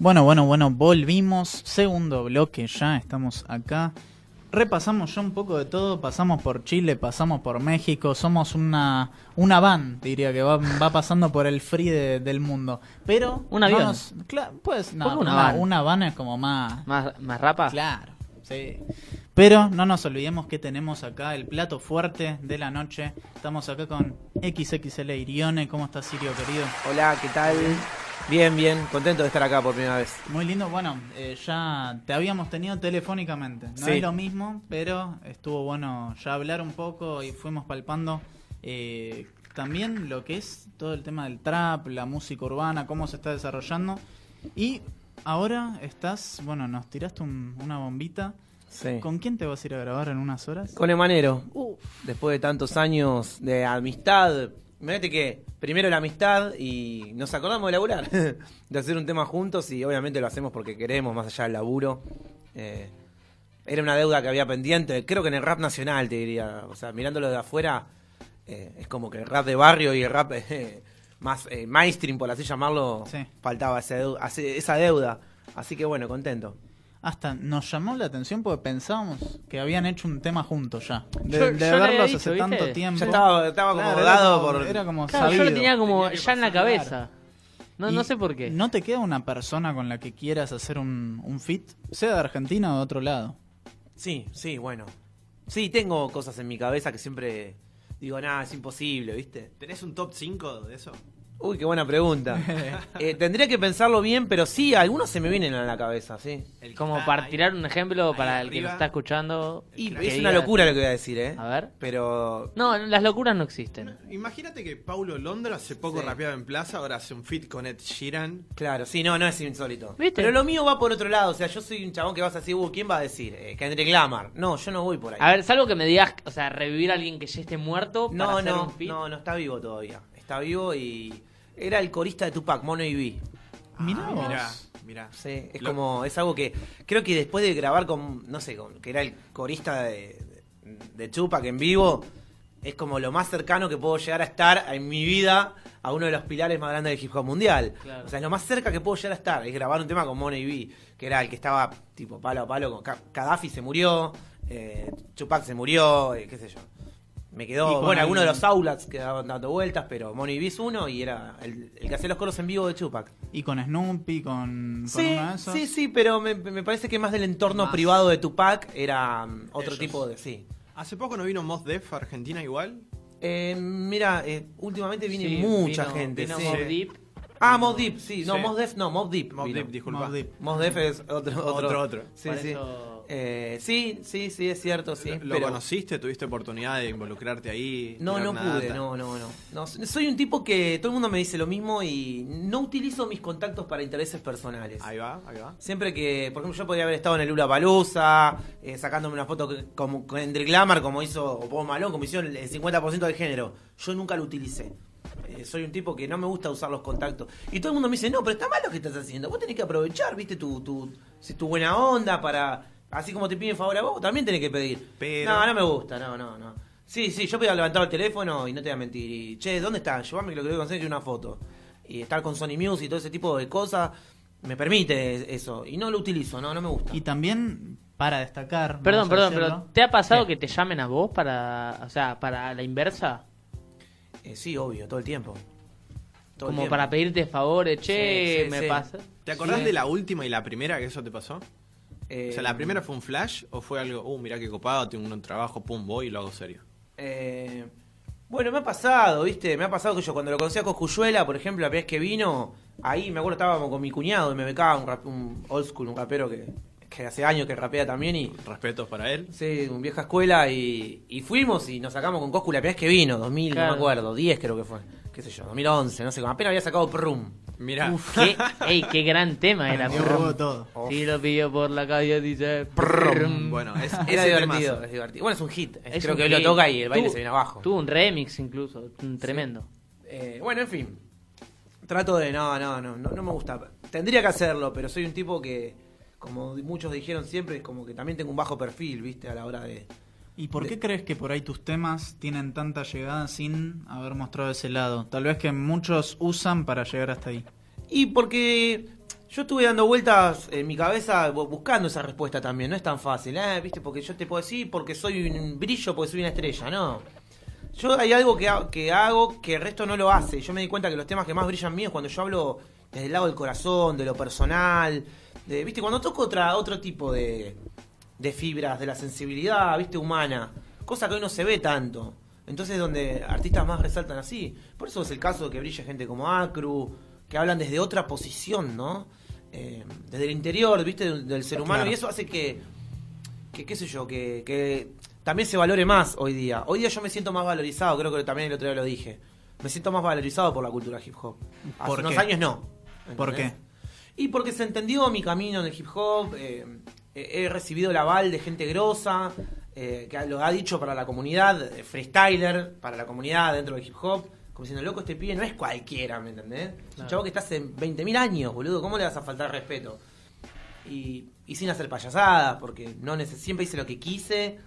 Bueno, bueno, bueno, volvimos. Segundo bloque ya, estamos acá. Repasamos ya un poco de todo, pasamos por Chile, pasamos por México, somos una, una van, diría que va, va pasando por el free de- del mundo. Pero... Un avión. vamos- pues no, ¿Por qué una no, van? una van es como más... ¿Más, más rapa? Claro, sí. Pero no nos olvidemos que tenemos acá el plato fuerte de la noche. Estamos acá con XXL Irione. ¿Cómo estás, Sirio, querido? Hola, ¿qué tal? Bien, bien, contento de estar acá por primera vez. Muy lindo. Bueno, eh, ya te habíamos tenido telefónicamente. No Sí. es lo mismo, pero estuvo bueno ya hablar un poco y fuimos palpando eh, también lo que es todo el tema del trap, la música urbana, cómo se está desarrollando. Y ahora estás, bueno, nos tiraste un- una bombita. Sí. ¿Con quién te vas a ir a grabar en unas horas? Con Emanero. Después de tantos años de amistad. Imagínate que primero la amistad y nos acordamos de laburar. de hacer un tema juntos y obviamente lo hacemos porque queremos, más allá del laburo. Eh, era una deuda que había pendiente. Creo que en el rap nacional, te diría. O sea, mirándolo de afuera, eh, es como que el rap de barrio y el rap eh, más eh, mainstream, por así llamarlo, Sí. faltaba ese deu- hace- esa deuda. Así que bueno, contento. Hasta nos llamó la atención porque pensábamos que habían hecho un tema juntos ya. De, Yo- de yo le había verlos dicho, hace ¿viste? tanto tiempo. Ya estaba, estaba como Claro, dado era como- por. Era como Claro, yo sabido. lo tenía como Tenía ya en la cabeza. No, Y no sé por qué. ¿No te queda una persona con la que quieras hacer un, un fit? Sea de Argentina o de otro lado. Sí, sí, bueno. Sí, tengo cosas en mi cabeza que siempre digo, nada, es imposible, ¿viste? ¿Tenés un top 5 de eso? Uy, qué buena pregunta. Eh, tendría que pensarlo bien, pero sí, algunos se me vienen a la cabeza, sí. Como para ahí. tirar un ejemplo para el que nos está escuchando. Y es una locura lo que voy a decir, ¿eh? A ver. Pero... No, las locuras no existen. Imagínate que Paulo Londra hace poco Sí. rapeaba en plaza, ahora hace un fit con Ed Sheeran. Claro, sí, no, no es insólito. ¿Viste? Pero lo mío va por otro lado, o sea, yo soy un chabón que vas a decir, uh, ¿quién va a decir? Eh, Kendrick Lamar. No, yo no voy por ahí. A ver, salvo que me digas, o sea, revivir a alguien que ya esté muerto para no, hacer no, un feat. no, no está vivo todavía. Está vivo y... Era el corista de Tupac, Mono y B. Mirá Ah, mirá, mirá. Sí, es Lo- como, es algo que creo que después de grabar con, no sé, con, que era el corista de, de, Tupac en vivo, es como lo más cercano que puedo llegar a estar en mi vida a uno de los pilares más grandes del hip hop mundial. Claro. O sea, es lo más cerca que puedo llegar a estar, es grabar un tema con Money B, que era el que estaba tipo palo a palo con Gaddafi se murió, eh, Tupac se murió, eh, qué sé yo. Me quedó, con bueno, algunos de los outlets que daban dando vueltas, pero es uno y era el, el que hacía los coros en vivo de Tupac. Y con Snoopy, con, con Sí, uno de esos. sí, sí, pero me, me parece que más del entorno Más. privado de Tupac era mm, otro Ellos. tipo de... Sí. Hace poco no vino Mos Def a Argentina igual. Eh, mira, eh, últimamente viene Sí, mucha vino- gente. vino sí. Deep. Ah, Mob Deep, sí. No, Sí. Mos Def, no, Mob Deep. Mob. Deep, disculpa. Mobb Deep. Mos Def es otro, otro. Otro, otro. Sí, Por sí. eso- Eh, sí, sí, sí, es cierto, sí. ¿Lo pero- conociste? ¿Tuviste oportunidad de involucrarte ahí? No, no pude, no, no, no, no. Soy un tipo que todo el mundo me dice lo mismo y no utilizo mis contactos para intereses personales. Ahí va, ahí va. Siempre que, por ejemplo, yo podría haber estado en el Lula Palusa, sacándome una foto que- como con Lamar, como hizo o Post Malone, como hicieron el 50% del género. Yo nunca lo utilicé. Eh, soy un tipo que no me gusta usar los contactos. Y todo el mundo me dice, no, pero está mal lo que estás haciendo. Vos tenés que aprovechar, viste, tu, tu, si tu buena onda para... Así como te piden favor a vos, vos también tenés que pedir. Pero- No, no me gusta, no, no, no. Sí, sí, yo podía levantar el teléfono y no te voy a mentir. Y, che, ¿dónde estás? Llevame que lo que voy a conseguir una foto. Y estar con Sony Music y todo ese tipo de cosas me permite eso. Y no lo utilizo, no, no me gusta. Y también, para destacar. Perdón, perdón, pero ¿te ha pasado que te llamen a vos para, o sea, para la inversa? Eh, sí, obvio, todo el tiempo. Todo el Como tiempo. para pedirte favores, che, Sí, sí, me sí. pasa. ¿Te acordás Sí. de la última y la primera que eso te pasó? Eh, O sea, ¿la primera fue un flash o fue algo, uh, mirá qué copado, tengo un trabajo, pum, voy y lo hago serio? eh, bueno, me ha pasado, ¿viste? Me ha pasado que yo cuando lo conocí a Coscuyuela, por ejemplo, la primera vez que vino, ahí me acuerdo estábamos con mi cuñado, me becaba un, rap- un old school, un rapero que, que hace años que rapea también y... Respetos para él. Sí, un vieja escuela y, y fuimos y nos sacamos con Coscu la primera vez que vino, 2000, no Claro. me acuerdo, 10 creo que fue, qué sé yo, 2011, no sé, apenas había sacado Prum. Mirá. Uf, qué, ey, qué gran tema era. Fuego todo. Si lo pillo por la calle, dice. Prrrum. Bueno, es, Era ese divertido, es divertido. Bueno, es un hit, es- Es creo un que hoy lo hit. toca y el baile se viene abajo. Tuvo un remix incluso, tremendo. Eh, bueno, en fin. Trato de. No, no, no, no, no me gusta. Tendría que hacerlo, pero soy un tipo que, como muchos dijeron siempre, es como que también tengo un bajo perfil, ¿viste? A la hora de. ¿Y por qué crees que por ahí tus temas tienen tanta llegada sin haber mostrado ese lado? Tal vez que muchos usan para llegar hasta ahí. Y porque Yo estuve dando vueltas en mi cabeza bu- buscando esa respuesta también. No es tan fácil, ¿eh? ¿Viste? Porque yo te puedo decir porque soy un brillo, porque soy una estrella, ¿no? Yo hay algo que, ha- que hago que el resto no lo hace. Yo me di cuenta que los temas que más brillan míos cuando yo hablo desde el lado del corazón, de lo personal. De, ¿Viste? Cuando toco otra, otro tipo de, de fibras, de la sensibilidad, ¿viste? Humana. Cosa que hoy no se ve tanto. Entonces donde artistas más resaltan así. Por eso es el caso de que brille gente como Acru, que hablan desde otra posición, ¿no? Eh, desde el interior, ¿viste? Del, del ser humano. Claro. Y eso hace que, que qué sé yo, que, que también se valore más hoy día. Hoy día yo me siento más valorizado, creo que también el otro día lo dije. Me siento más valorizado por la cultura hip hop. Hace ¿Por unos qué? años no. ¿Por qué? Y porque se entendió mi camino en el hip hop, eh, he recibido el aval de gente grosa, eh, que lo ha dicho para la comunidad, eh, freestyler, para la comunidad dentro del hip hop, como diciendo, loco, este pibe no es cualquiera, ¿me entendés? Es un chavo que está hace 20.000 años, boludo, ¿cómo le vas a faltar respeto? Y, y sin hacer payasadas, porque no siempre hice lo que quise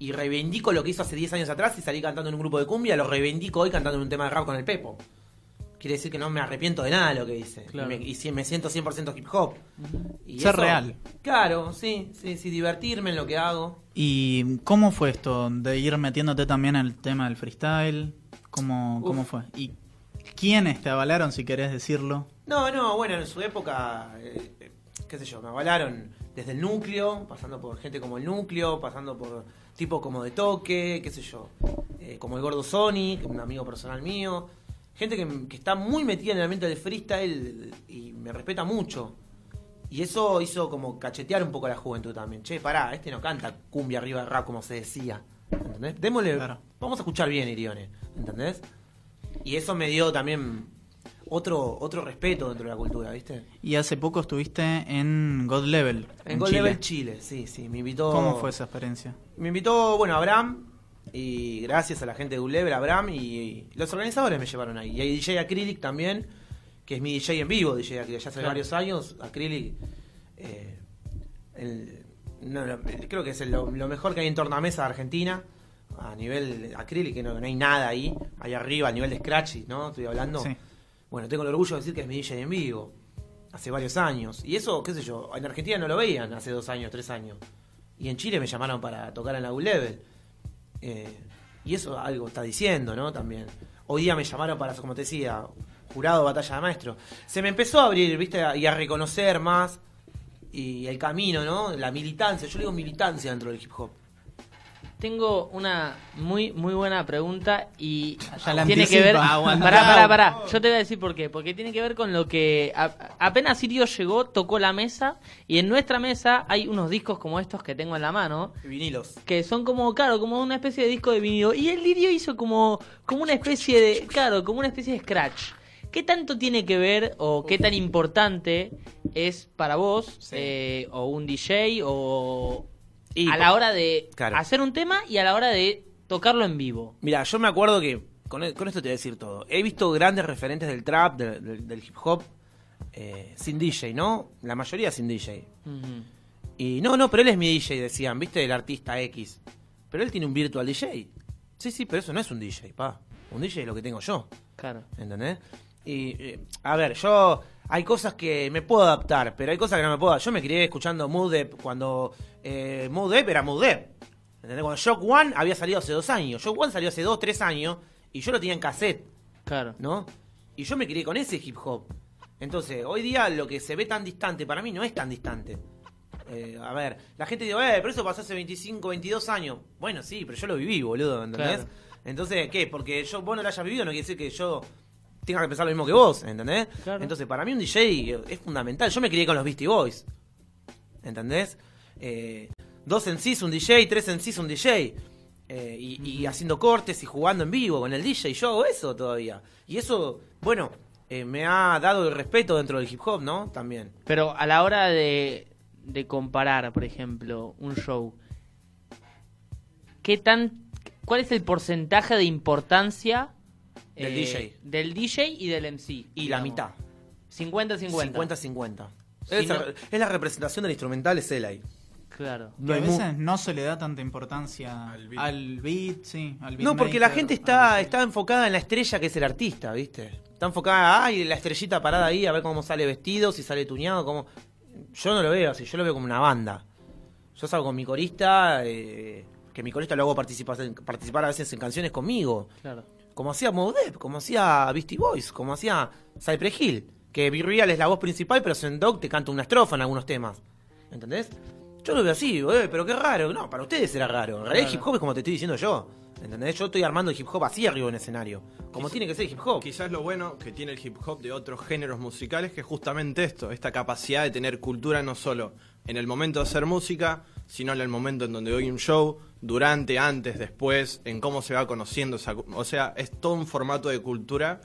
y reivindico lo que hizo hace 10 años atrás y salí cantando en un grupo de cumbia, lo reivindico hoy cantando en un tema de rap con el Pepo. Quiere decir que no me arrepiento de nada de lo que hice. Claro. Y, me, y si- me siento 100% hip hop. Y Ser real. Claro, sí, sí, sí, divertirme en lo que hago. ¿Y cómo fue esto de ir metiéndote también en el tema del freestyle? ¿Cómo, cómo fue? ¿Y quiénes te avalaron, si querés decirlo? No, no, bueno, en su época, eh, eh, qué sé yo, me avalaron desde el núcleo, pasando por gente como el núcleo, pasando por tipos como de toque, qué sé yo, eh, como el gordo Sonic, un amigo personal mío, gente que, que está muy metida en el ambiente del freestyle y me respeta mucho. Y eso hizo como cachetear un poco a la juventud también. Che, pará, este no canta cumbia arriba de rap como se decía. ¿Entendés? Démosle, Claro. vamos a escuchar bien Irione, ¿entendés? Y eso me dio también otro otro respeto dentro de la cultura, ¿viste? Y hace poco estuviste en God Level. En, Chile. Level Chile, sí, sí, me invitó. ¿Cómo fue esa experiencia? Me invitó, bueno, Abraham, y gracias a la gente de Level, Abraham, y, y los organizadores me llevaron ahí. Y hay DJ Acrylic también, que es mi DJ en vivo, DJ Acrylic, ya hace Claro. varios años, Acrylic, eh, el- no, no, creo que es el- lo, lo mejor que hay en tornamesa de Argentina. A nivel Acrylic, que no, no hay nada ahí, ahí arriba, a nivel de Scratchy, ¿no? Estoy hablando. Sí. Bueno, tengo el orgullo de decir que es mi DJ en vivo. Hace varios años. Y eso, qué sé yo, en Argentina no lo veían hace dos años, tres años. Y en Chile me llamaron para tocar en la U-Level. Eh, y eso algo está diciendo, ¿no? También. Hoy día me llamaron para, como te decía, jurado batalla de maestro. Se me empezó a abrir, ¿viste? Y a reconocer más. Y el camino, ¿no? La militancia. Yo le digo militancia dentro del hip hop. Tengo una muy muy buena pregunta y Ya la tiene que ver. Aguantá. Pará, pará, pará. Yo te voy a decir por qué. Porque tiene que ver con lo que a- apenas Sirio llegó, tocó la mesa y en nuestra mesa hay unos discos como estos que tengo en la mano Vinilos. que son como, claro, como una especie de disco de vinilo. Y el Lirio hizo como, como una especie de, claro, como una especie de scratch. ¿Qué tanto tiene que ver o qué tan importante es para vos Sí. eh, o un DJ o Y a la hora de Claro. hacer un tema y a la hora de tocarlo en vivo? Mira, yo me acuerdo que, con, e- con esto te voy a decir todo. He visto grandes referentes del trap, de- de- del hip hop, eh, sin DJ, ¿no? La mayoría sin DJ. Y no, no, pero él es mi DJ, decían, ¿viste? El artista X. Pero él tiene un virtual DJ. Sí, sí, pero eso no es un DJ, pa. Un DJ es lo que tengo yo, Claro. ¿entendés? Y, eh, a ver, yo... Hay cosas que me puedo adaptar, pero hay cosas que no me puedo. Yo me crié escuchando Mood Dep cuando eh, Mood Dep era Mood Dep. ¿Entendés? Cuando Shock One había salido hace dos años. Shock One salió hace dos, tres años y yo lo tenía en cassette. Claro. ¿no? Y yo me crié con ese hip hop. Entonces, hoy día lo que se ve tan distante para mí no es tan distante. Eh, a ver, la gente dice, eh, pero eso pasó hace 25, 22 años. Bueno, sí, pero yo lo viví, boludo, ¿entendés? Claro. Entonces, ¿qué? Porque yo, vos no lo hayas vivido no quiere decir que yo tenga que pensar lo mismo que vos, ¿entendés? Claro. Entonces, para mí un DJ es fundamental. Yo me crié con los Beastie Boys, ¿entendés? Eh, dos en sí un DJ, tres en sí un DJ. Eh, y, y haciendo cortes y jugando en vivo con el DJ. Yo hago eso todavía. Y eso, bueno, eh, me ha dado el respeto dentro del hip hop, ¿no? También. Pero a la hora de, de comparar, por ejemplo, un show, ¿qué tan, ¿cuál es el porcentaje de importancia Del eh, DJ. Del DJ y del MC. Y la mitad. 50-50. 50-50. Si Es, no- es la representación del instrumental, es él ahí. Claro. Que No a veces no se le da tanta importancia Al al beat. beat, sí, al No, porque la gente está, beat. está enfocada en la estrella que es el artista, ¿viste? Está enfocada, ay, la estrellita parada ahí, a ver cómo sale vestido, si sale tuñado, cómo... Yo no lo veo así, yo lo veo como una banda. Yo salgo con mi corista, eh, que mi corista lo hago participar, participar a veces en canciones conmigo. Claro. Como hacía Modep, como hacía Beastie Boys, como hacía Cypress Hill. Que Be Real es la voz principal, pero Sendog te canta una estrofa en algunos temas. ¿Entendés? Yo lo veo así, eh, pero qué raro. No, para ustedes era raro. En realidad el hip hop es como te estoy diciendo yo. ¿Entendés? Yo estoy armando el hip hop así arriba en el escenario. Como tiene que ser el hip hop. Quizás lo bueno que tiene el hip hop de otros géneros musicales que es justamente esto, esta capacidad de tener cultura no solo en el momento de hacer música, sino en el momento en donde doy un show, durante, antes, después, en cómo se va conociendo esa... O sea, es todo un formato de cultura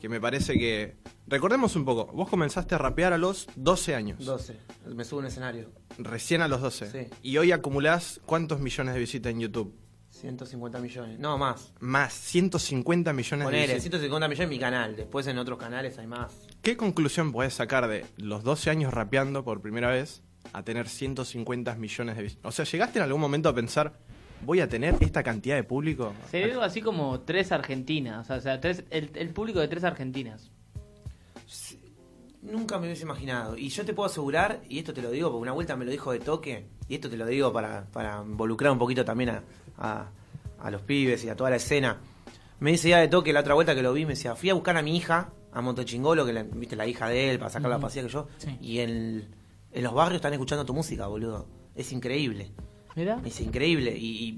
que me parece que... Recordemos un poco, vos comenzaste a rapear a los 12 años, 12. Me subo a un escenario. recién a los 12, Sí. y hoy acumulás cuántos millones de visitas en YouTube? 150 millones. No, más. Más, 150 millones de Ponele, visitas. 150 millones en mi canal. Después en otros canales hay más. ¿Qué conclusión podés sacar de los 12 años rapeando por primera vez a tener 150 millones de visitas? O sea, ¿llegaste en algún momento a pensar, voy a tener esta cantidad de público? Se ve algo así como tres Argentinas. O sea, tres, el, el público de tres Argentinas. Nunca me hubiese imaginado. Y yo te puedo asegurar, y esto te lo digo porque una vuelta me lo dijo de toque, y esto te lo digo para, para involucrar un poquito también a, a- a los pibes y a toda la escena. Me dice ya de toque la otra vuelta que lo vi, me decía, fui a buscar a mi hija, a Montechingolo, que la, viste la hija de él, para sacarla a pasear que yo, Sí. y en, en los barrios están escuchando tu música, boludo. Es increíble. Mira. Es increíble. Y,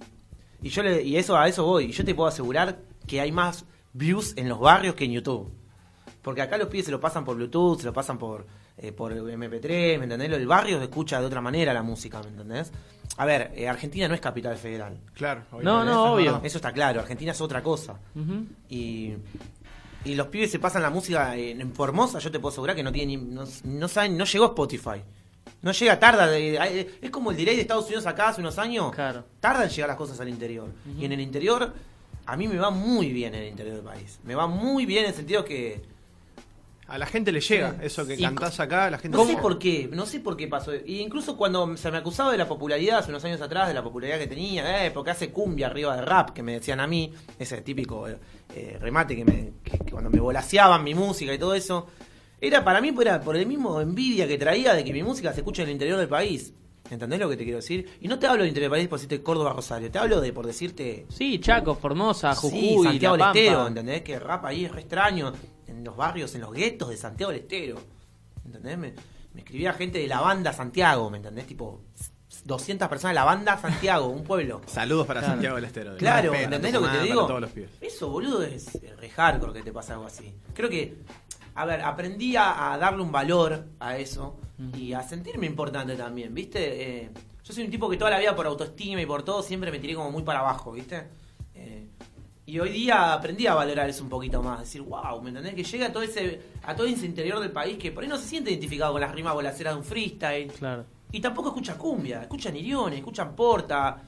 y, y yo le, y eso a eso voy. Y yo te puedo asegurar que hay más views en los barrios que en YouTube. Porque acá los pibes se lo pasan por Bluetooth, se lo pasan por, eh, por MP3, ¿me entendés? El barrio escucha de otra manera la música, ¿me entendés? A ver, eh, Argentina no es capital federal. Claro, No, no, obvio. Eso está claro, Argentina es otra cosa. Ujú. Y, y los pibes se pasan la música en, Formosa, yo te puedo asegurar que no tienen ni- no, no saben, no llegó a Spotify. No llega, tarda. es como el delay de Estados Unidos acá hace unos años. Claro. Tarda en llegar las cosas al interior. Y en el interior, a mí me va muy bien en el interior del país. Me va muy bien en el sentido que. A la gente le llega Sí. eso que Y cantás acá, la gente No le sé llega. por qué, no sé por qué pasó. Y incluso cuando se me acusaba de la popularidad hace unos años atrás, de la popularidad que tenía, eh, porque hace cumbia arriba de rap, que me decían a mí, ese típico eh, eh, remate que, me, que- que cuando me volaseaban mi música y todo eso, era para mí era por el mismo envidia que traía de que mi música se escucha en el interior del país. ¿Entendés lo que te quiero decir? Y no te hablo del interior del país por decirte Córdoba Rosario, te hablo de por decirte Sí, Chaco, Formosa, Jujuy, Sí, Santiago del. Estero, ¿entendés? Que rap ahí es re extraño. En los barrios, en los guetos de Santiago del Estero. ¿Entendés? Me, me escribía gente de la banda Santiago, ¿me entendés? Tipo, 200 personas de la banda Santiago, un pueblo. Saludos para Claro. Santiago del Estero. Claro, Respeto, ¿entendés lo que te digo? Eso, boludo, es re hardcore que te pasa algo así. Creo que, a ver, aprendí a, a darle un valor a eso y a sentirme importante también, ¿viste? Eh, yo soy un tipo que toda la vida por autoestima y por todo siempre me tiré como muy para abajo, ¿viste? Eh, y hoy día aprendí a valorar eso un poquito más, decir, wow, ¿me entendés? Que llega a todo ese, a todo ese interior del país que por ahí no se siente identificado con las rimas volaceras de un freestyle. Claro. Y tampoco escucha cumbia, escuchan iriones, escuchan porta.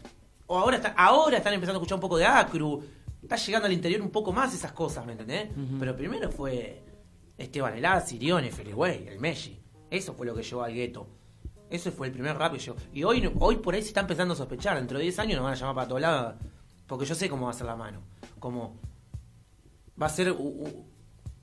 O ahora, está- ahora están empezando a escuchar un poco de acru. Está llegando al interior un poco más esas cosas, ¿me entendés? Pero primero fue Esteban Elaz, Iriones, Feliway, el Messi. Eso fue lo que llevó al gueto. Ese fue el primer rap que llegó. Y hoy, no- hoy por ahí se está empezando a sospechar. Dentro de 10 años nos van a llamar para todos lados. Porque yo sé cómo va a ser la mano. Como. Va a ser. u- u-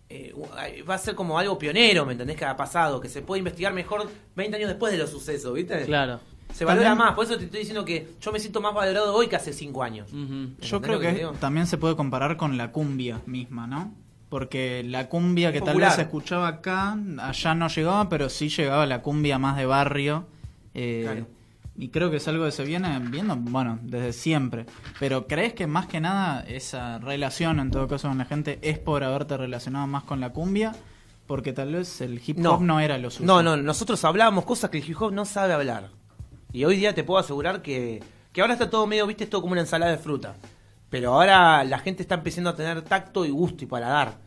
eh, u- ay, va a ser como algo pionero, ¿me entendés? Que ha pasado. Que se puede investigar mejor 20 años después de los sucesos, ¿viste? Claro. Se valora También- más. Por eso te estoy diciendo que yo me siento más valorado hoy que hace 5 años. Yo ¿Entendés creo que también se puede comparar con la cumbia misma, ¿no? Porque la cumbia que tal vez se escuchaba acá, allá no llegaba, pero sí llegaba la cumbia más de barrio. eh, Claro. Y creo que es algo que se viene viendo, bueno, desde siempre. Pero ¿crees que más que nada esa relación, en todo caso, con la gente es por haberte relacionado más con la cumbia? Porque tal vez el hip hop no, era lo suyo. No, no, nosotros hablábamos cosas que el hip hop no sabe hablar. Y hoy día te puedo asegurar que, que ahora está todo medio, viste, es todo como una ensalada de fruta. Pero ahora la gente está empezando a tener tacto y gusto y paladar.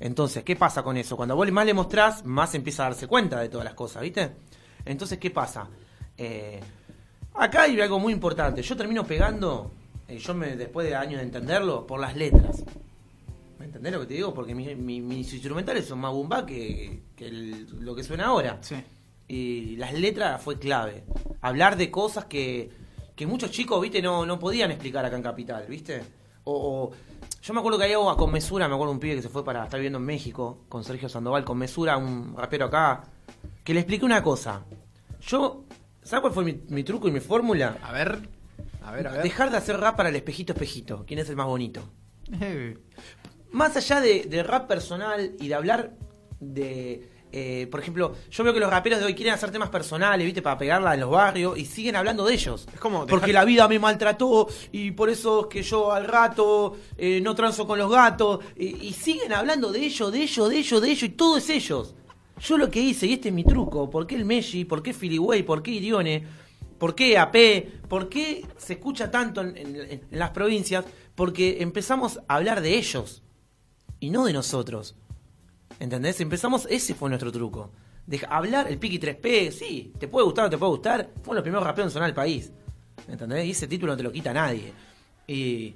Entonces, ¿qué pasa con eso? Cuando vos más le mostrás, más empieza a darse cuenta de todas las cosas, ¿viste? Entonces, ¿qué pasa? Eh, acá hay algo muy importante. Yo termino pegando, eh, yo me después de años de entenderlo, por las letras. ¿Me entendés lo que te digo? Porque mi- mi- mis instrumentales son más bomba que, que el- lo que suena ahora. Sí. Y las letras fue clave. hablar de cosas que, que muchos chicos, viste, no, no podían explicar acá en Capital, viste. O, o- yo me acuerdo que hay algo con Mesura, me acuerdo un pibe que se fue para estar viviendo en México, con Sergio Sandoval, con Mesura, un rapero acá, que le expliqué una cosa. Yo, ¿sabes cuál fue mi, mi truco y mi fórmula? A ver, a ver, a ver. Dejar de hacer rap para el espejito espejito. ¿Quién es el más bonito? Más allá de, de rap personal y de hablar de. Eh, por ejemplo, yo veo que los raperos de hoy quieren hacer temas personales, ¿viste? Para pegarla en los barrios y siguen hablando de ellos. Es como Porque dejar- la vida me maltrató y por eso es que yo al rato eh, no transo con los gatos. Y, y siguen hablando de ellos, de ellos, de ellos, de ellos y todo es ellos. Yo lo que hice, y este es mi truco, ¿por qué el Messi? ¿Por qué Filiway? ¿Por qué Irione? ¿Por qué AP? ¿Por qué se escucha tanto en, en- en las provincias? Porque empezamos a hablar de ellos y no de nosotros. ¿Entendés? Empezamos, ese fue nuestro truco. De hablar, el Piki 3P, sí, te puede gustar o no te puede gustar, fue los primeros raperos en sonar del país. ¿Entendés? Y ese título no te lo quita nadie. Y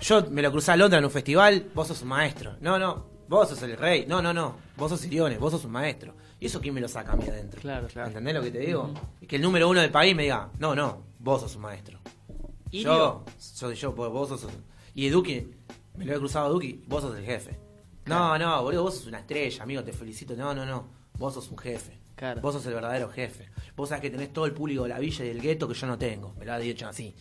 yo me lo crucé a Londres en un festival, vos sos un maestro. No, no, vos sos el rey. No, no, no, vos sos Irione, vos sos un maestro. ¿Y eso quién me lo saca a mí adentro? Claro, claro. ¿Entendés lo que te digo? Y que el número uno del país me diga, no, no, vos sos un maestro. Irio, Yo, soy yo, vos vos sos. Y Duki, me lo he cruzado a Duki, vos sos el jefe. No, no, boludo, vos sos una estrella, amigo, te felicito. No, no, no, vos sos un jefe. Claro. Vos sos el verdadero jefe. Vos sabés que tenés todo el público de la villa y del gueto que yo no tengo. Me lo ha dicho así.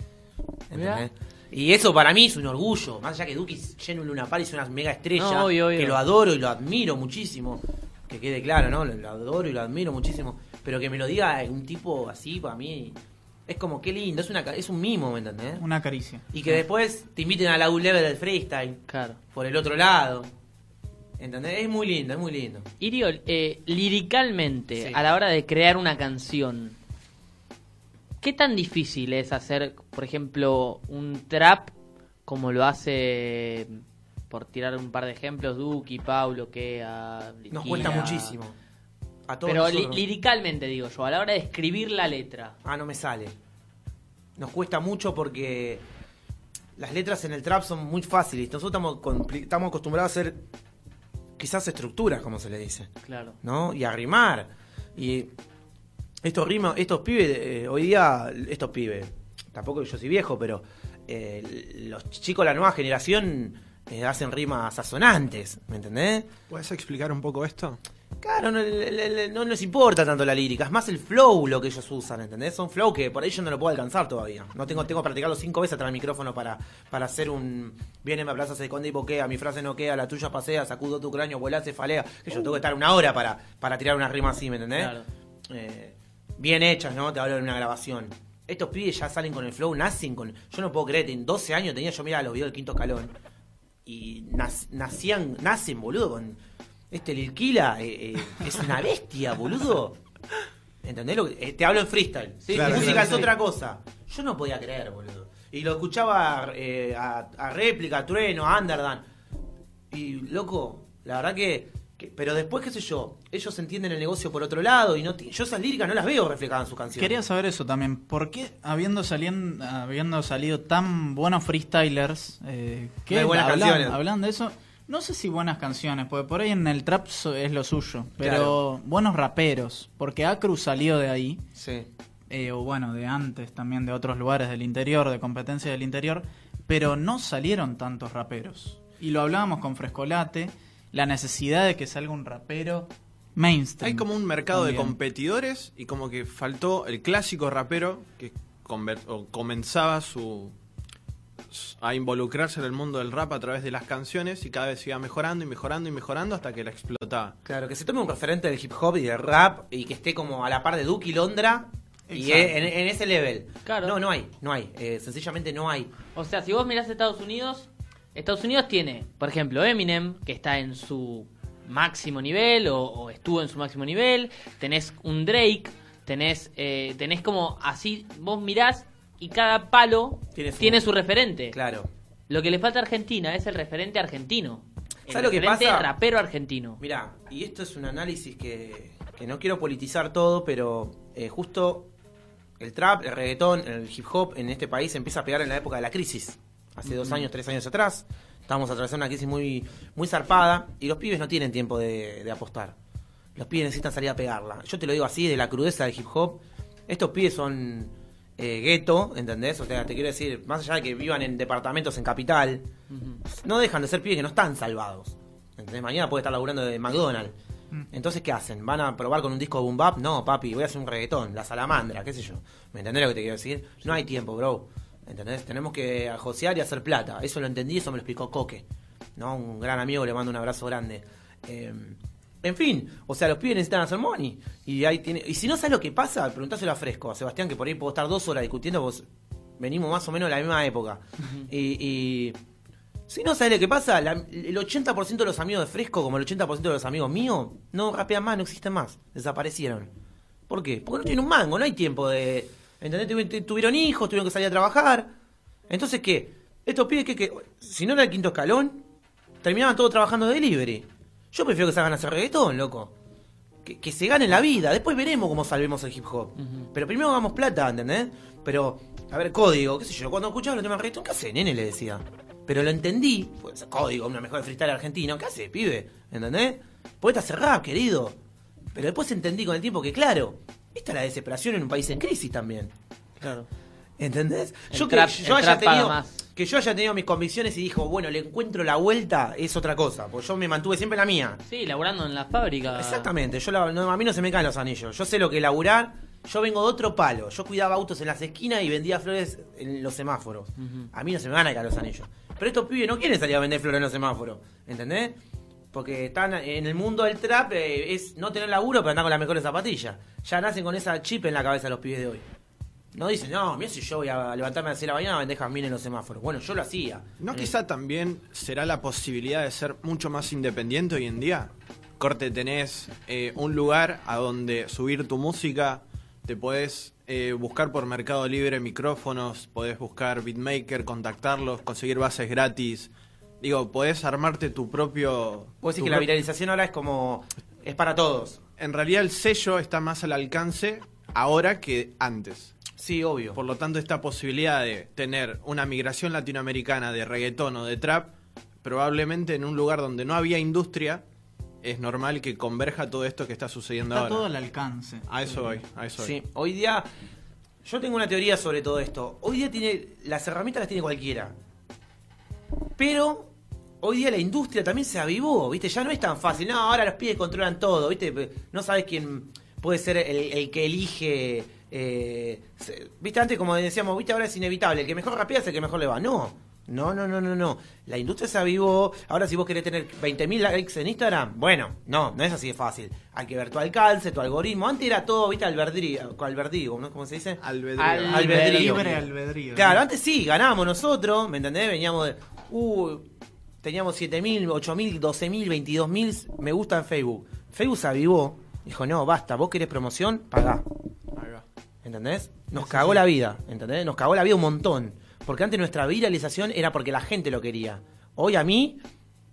¿Entendés? Y eso para mí es un orgullo. Más allá que Duki lleno un Luna Park es una mega estrella. No, obvio, obvio. Que lo adoro y lo admiro muchísimo. Que quede claro, ¿no? Lo, lo adoro y lo admiro muchísimo. Pero que me lo diga un tipo así, para mí. Es como qué lindo, es, una, es un mimo, ¿me entendés? una caricia. Y que después te inviten a la U level del freestyle, Claro. por el otro lado. ¿Entendés? Es muy lindo, es muy lindo. Irio, eh, liricalmente, Sí. a la hora de crear una canción, ¿qué tan difícil es hacer, por ejemplo, un trap como lo hace, por tirar un par de ejemplos, Duki, Paulo, que Nos cuesta muchísimo. A todos Pero nosotros. liricalmente, digo yo, a la hora de escribir la letra. Ah, no me sale. Nos cuesta mucho porque las letras en el trap son muy fáciles. Nosotros estamos, estamos acostumbrados a hacer quizás estructuras, como se le dice. Claro. ¿no? Y a rimar. Y estos rimas, estos pibes, eh, hoy día, estos pibes, tampoco yo soy viejo, pero eh, los chicos de la nueva generación eh, hacen rimas asonantes, ¿me entendés? ¿Puedes explicar un poco esto? Claro, no, no les importa tanto la lírica, es más el flow lo que ellos usan, ¿entendés? Son flow que por ahí yo no lo puedo alcanzar todavía. No tengo, tengo que practicarlo cinco veces atrás del micrófono para, para hacer un. Viene, me abraza, se esconde y boquea, mi frase no queda, la tuya pasea, sacudo tu cráneo, vuela, se falea. Que yo tengo que estar una hora para, para tirar una rima así, ¿me entendés? Claro. Eh, bien hechas, ¿no? Te hablo de una grabación. Estos pibes ya salen con el flow, nacen con. Yo no puedo creer, en 12 años tenía yo, mira los videos del quinto escalón. Y nac- nacían, nacen, boludo, con. Este Lilquila eh, eh, es una bestia, boludo. ¿Entendés? Lo que- eh, te hablo en freestyle. Sí, La sí, música es sí. otra cosa. Yo no podía creer, boludo. Y lo escuchaba eh, a, a réplica, a trueno, a Underdan. Y loco, la verdad que, que- Pero después, qué sé yo, ellos entienden el negocio por otro lado y no yo esas líricas no las veo reflejadas en su canción. Quería saber eso también. ¿Por qué habiendo, habiendo salido tan buenos freestylers eh, que No hablan, canciones. hablan de eso? No sé si buenas canciones, porque por ahí en el trap es lo suyo. Pero Claro. buenos raperos. Porque Acru salió de ahí. Sí. eh, o bueno, de antes también, de otros lugares del interior, de competencia del interior, pero no salieron tantos raperos. Y lo hablábamos con Frescolate, la necesidad de que salga un rapero mainstream. Hay como un mercado de competidores y como que faltó el clásico rapero que comenzaba su a involucrarse en el mundo del rap a través de las canciones y cada vez iba mejorando y mejorando y mejorando hasta que la explotaba. Claro, que se tome un referente del hip hop y del rap y que esté como a la par de Duke y Londra y Exacto. en, en ese level. Claro. No, no hay, no hay. Eh, sencillamente no hay. O sea, si vos mirás Estados Unidos, Estados Unidos tiene, por ejemplo, Eminem, que está en su máximo nivel o, o estuvo en su máximo nivel. Tenés un Drake, tenés, eh, tenés como así, vos mirás y cada palo Tiene tiene su- referente. Claro. Lo que le falta a Argentina es el referente argentino. El ¿Sabes lo que referente pasa? rapero argentino. Mirá, y esto es un análisis que, que no quiero politizar todo, pero eh, justo el trap, el reggaetón, el hip hop en este país empieza a pegar en la época de la crisis. Hace dos años, tres años atrás. Estamos atravesando una crisis muy, muy zarpada y los pibes no tienen tiempo de, de apostar. Los pibes necesitan salir a pegarla. Yo te lo digo así, de la crudeza del hip hop. estos pibes son eh, gueto, ¿entendés? O sea, te quiero decir, más allá de que vivan en departamentos en capital, no dejan de ser pibes que no están salvados. ¿Entendés? Mañana puede estar laburando de McDonald's. Mm. Entonces, ¿qué hacen? ¿Van a probar con un disco de boom bap? No, papi, voy a hacer un reggaetón, la salamandra, qué sé yo. ¿Me entendés lo que te quiero decir? No hay tiempo, bro. ¿Entendés? Tenemos que josear y hacer plata. Eso lo entendí, eso me lo explicó Coque. ¿No? Un gran amigo, le mando un abrazo grande. Eh, en fin, o sea, los pibes necesitan hacer money. Y ahí tiene. Y si no sabes lo que pasa, preguntáselo a Fresco, a Sebastián, que por ahí puedo estar dos horas discutiendo, pues venimos más o menos de la misma época. y, y si no sabes lo que pasa, la- el 80% de los amigos de Fresco, como el 80% de los amigos míos, no rapean más, no existen más. Desaparecieron. ¿Por qué? Porque no tienen un mango, no hay tiempo de. ¿Entendés? Tuvi- Tuvieron hijos, tuvieron que salir a trabajar. Entonces, ¿qué? Estos pibes que, que si no era el quinto escalón, terminaban todos trabajando de delivery. Yo prefiero que salgan a hacer reggaetón, loco. Que, que se ganen la vida. Después veremos cómo salvemos el hip hop. Pero primero hagamos plata, ¿entendés? Pero, a ver, código, qué sé yo. Cuando escuchaba los temas de reggaetón, ¿qué hace, nene? Le decía. Pero lo entendí. Pues, código, una mejor freestyle argentino. ¿Qué hace, pibe? ¿Entendés? Poeta hace rap, querido. Pero después entendí con el tiempo que, claro, esta es la desesperación en un país en crisis también. Claro. ¿Entendés? El yo que trap- yo el haya tenido más. Que yo haya tenido mis convicciones y dijo, bueno, le encuentro la vuelta, es otra cosa. Porque yo me mantuve siempre en la mía. Sí, laburando en la fábrica. Exactamente, yo la- no, a mí no se me caen los anillos. Yo sé lo que laburar. Yo vengo de otro palo. Yo cuidaba autos en las esquinas y vendía flores en los semáforos. A mí no se me van a caer los anillos. Pero estos pibes no quieren salir a vender flores en los semáforos. ¿Entendés? Porque están en el mundo del trap, eh, es no tener laburo, pero andar con las mejores zapatillas. Ya nacen con esa chip en la cabeza los pibes de hoy. No dicen, no, mira si yo voy a levantarme a las 6 de la mañana a vender jazmín en los semáforos. Bueno, yo lo hacía. ¿No Eh, quizá también será la posibilidad de ser mucho más independiente hoy en día? Corte, tenés eh, un lugar a donde subir tu música, te podés eh, buscar por Mercado Libre micrófonos, podés buscar beatmaker, contactarlos, conseguir bases gratis. Digo, podés armarte tu propio... Vos decís que la viralización ahora es como. es para todos. En realidad el sello está más al alcance ahora que antes. Sí, obvio. Por lo tanto, esta posibilidad de tener una migración latinoamericana de reggaetón o de trap, probablemente en un lugar donde no había industria, es normal que converja todo esto que está sucediendo Está ahora. todo al alcance. A eso voy, a eso voy. Sí, hoy día. Yo tengo una teoría sobre todo esto. Hoy día tiene. Las herramientas las tiene cualquiera. Pero. Hoy día la industria también se avivó, ¿viste? Ya no es tan fácil. No, ahora los pibes controlan todo, ¿viste? No sabes quién puede ser el, el que elige. Eh, ¿Viste? Antes, como decíamos, ¿viste? Ahora es inevitable. El que mejor rapea es el que mejor le va. No. No, no, no, no, no. La industria se avivó. Ahora, si vos querés tener 20.000 likes en Instagram, bueno, no, no es así de fácil. Hay que ver tu alcance, tu algoritmo. Antes era todo, ¿viste? Albedrío, albedrío, ¿no? ¿Cómo se dice? Albedrío. Al- Albedrío. Libre albedrío. Claro, antes sí, ganábamos nosotros, ¿me entendés? Veníamos de. Uh, teníamos 7.000, 8.000, 12.000, 22.000 me gusta en Facebook. Facebook se avivó. Dijo, no, basta, vos querés promoción, pagá. ¿Entendés? Nos cagó la vida, ¿entendés? Nos cagó la vida un montón. Porque antes nuestra viralización era porque la gente lo quería. Hoy a mí,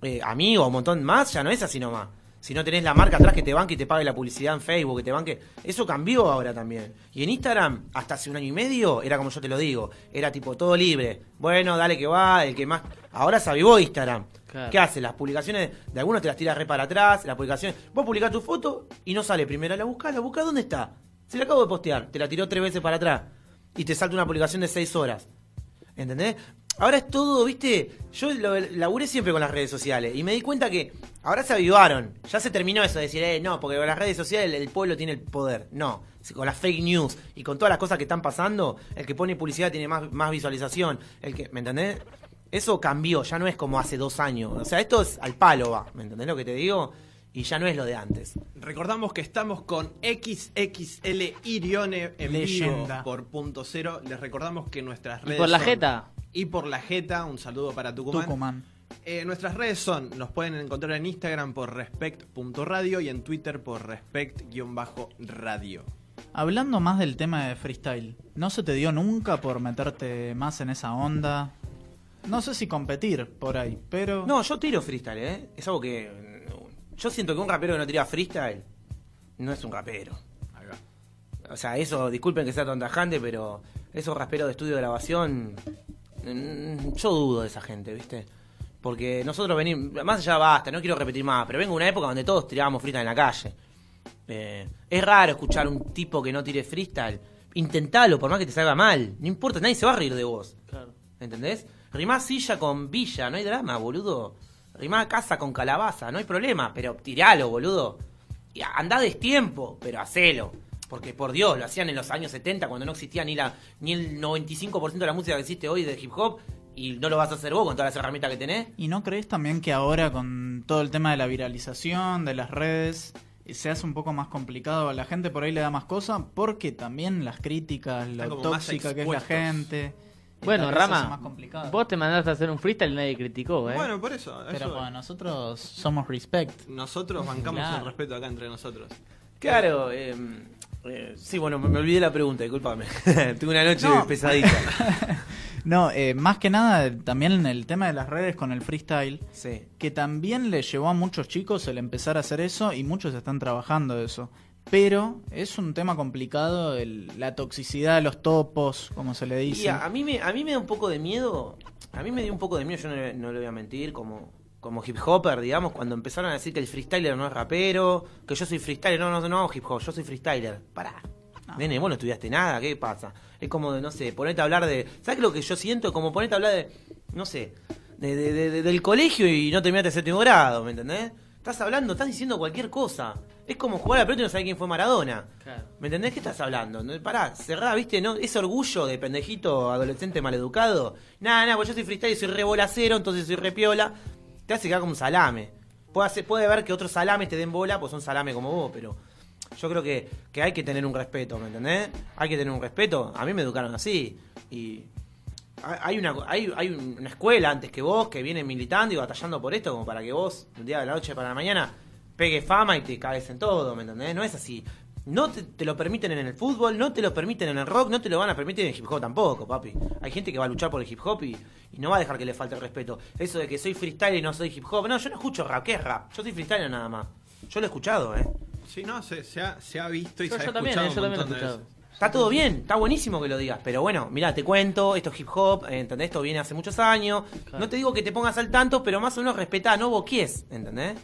eh, a mí o un montón más, ya no es así nomás. Si no tenés la marca atrás que te banque y te pague la publicidad en Facebook, que te banque. Eso cambió ahora también. Y en Instagram, hasta hace un año y medio, era como yo te lo digo. Era tipo todo libre. Bueno, dale que va, el que más. Ahora se avivó Instagram. Claro. ¿Qué hace? Las publicaciones de algunos te las tiras re para atrás. Las publicaciones. Vos publicás tu foto y no sale primero. La buscás, la buscás, ¿dónde está? Se la acabo de postear. Te la tiró tres veces para atrás. Y te salta una publicación de seis horas. ¿Entendés? Ahora es todo, viste, yo lo, laburé siempre con las redes sociales y me di cuenta que ahora se avivaron. Ya se terminó eso de decir, eh, no, porque con las redes sociales el, pueblo tiene el poder. No, con las fake news y con todas las cosas que están pasando, el que pone publicidad tiene más, más visualización. El que, ¿Me entendés? Eso cambió, ya no es como hace dos años. O sea, esto es al palo va, ¿me entendés lo que te digo? Y ya no es lo de antes. Recordamos que estamos con XXL Irione en Leyenda. vivo por punto cero. Les recordamos que nuestras Y redes por la son- jeta. Y por la jeta, un saludo para Tucumán. Tucumán. Eh, nuestras redes son, nos pueden encontrar en Instagram por respect.radio y en Twitter por respect-radio. Hablando más del tema de freestyle, ¿no se te dio nunca por meterte más en esa onda? No sé si competir por ahí, pero... No, yo tiro freestyle, ¿eh? Es algo que. Yo siento que un rapero que no tira freestyle no es un rapero. Ahí va. O sea, eso, disculpen que sea tan tajante, pero esos raperos de estudio de grabación, mm, yo dudo de esa gente, ¿viste? Porque nosotros venimos, más allá basta, no quiero repetir más, pero vengo de una época donde todos tirábamos freestyle en la calle. Eh, es raro escuchar un tipo que no tire freestyle, intentalo, por más que te salga mal. No importa, nadie se va a reír de vos. Claro. ¿Entendés? Rimá silla con villa, no hay drama, boludo. Rimá casa con calabaza, no hay problema, pero tiralo, boludo. Y andá destiempo, pero hacelo. Porque por Dios, lo hacían en los años 70 cuando no existía ni la ni el 95% de la música que existe hoy de hip hop y no lo vas a hacer vos con todas las herramientas que tenés. ¿Y no crees también que ahora con todo el tema de la viralización, de las redes, eh, se hace un poco más complicado? A la gente por ahí le da más cosa porque también las críticas, lo tóxica que es la gente. Bueno, Rama, más complicado. vos te mandaste a hacer un freestyle y nadie criticó, ¿eh? Bueno, por eso. Pero eso- bueno, nosotros somos respect. nosotros bancamos Claro. el respeto acá entre nosotros. Claro, eh, eh, sí, bueno, me, me olvidé la pregunta, discúlpame. Tuve una noche No. pesadita. No, eh, más que nada también en el tema de las redes con el freestyle, Sí. que también le llevó a muchos chicos el empezar a hacer eso y muchos están trabajando eso. Pero es un tema complicado el- la toxicidad, los topos, como se le Y dice. a, a mí me, a mí me da un poco de miedo, a mí me dio un poco de miedo, yo no, le- no le voy a mentir, como, como hip hopper, digamos, cuando empezaron a decir que el freestyler no es rapero, que yo soy freestyler, no, no, no hago hip hop, yo soy freestyler. Pará. No. Nene, vos no estudiaste nada, ¿qué pasa? Es como, de, no sé, ponete a hablar de... ¿Sabes lo que yo siento? Como ponete a hablar de, no sé, de, de- de- de- del colegio y no terminaste el séptimo grado, ¿me entendés? Estás hablando, estás diciendo cualquier cosa. Es como jugar a la pelota y no saber quién fue Maradona. Claro. ¿Me entendés qué estás hablando? No, Pará, cerrá, ¿viste? ¿No? Ese orgullo de pendejito adolescente maleducado. Nada, nada, pues yo soy freestyle y soy re bolacero, entonces soy re piola. Te hace quedar como un salame. Puede, hacer- puede ver que otros salames te den bola, pues son salame como vos, pero yo creo que, que hay que tener un respeto, ¿me entendés? Hay que tener un respeto. A mí me educaron así. Y hay una, hay, hay una escuela antes que vos que viene militando y batallando por esto, como para que vos, un día de la noche para la mañana, pegue fama y te caes en todo, ¿me entendés? No es así. No te, te lo permiten en el fútbol, no te lo permiten en el rock, no te lo van a permitir en el hip hop tampoco, papi. Hay gente que va a luchar por el hip hop y, y no va a dejar que le falte el respeto. Eso de que soy freestyle y no soy hip hop. No, yo no escucho rap. ¿Qué es rap? Yo soy freestyle nada más. Yo lo he escuchado, ¿eh? Sí, no, se, se ha, se ha visto y Yo- se ha yo también, escuchado yo un también lo he escuchado. Está todo bien, está buenísimo que lo digas, pero bueno, mira, te cuento, esto es hip hop, eh, ¿entendés? Esto viene hace muchos años. Claro. No te digo que te pongas al tanto, pero más o menos respetá, no boquies, ¿entendés?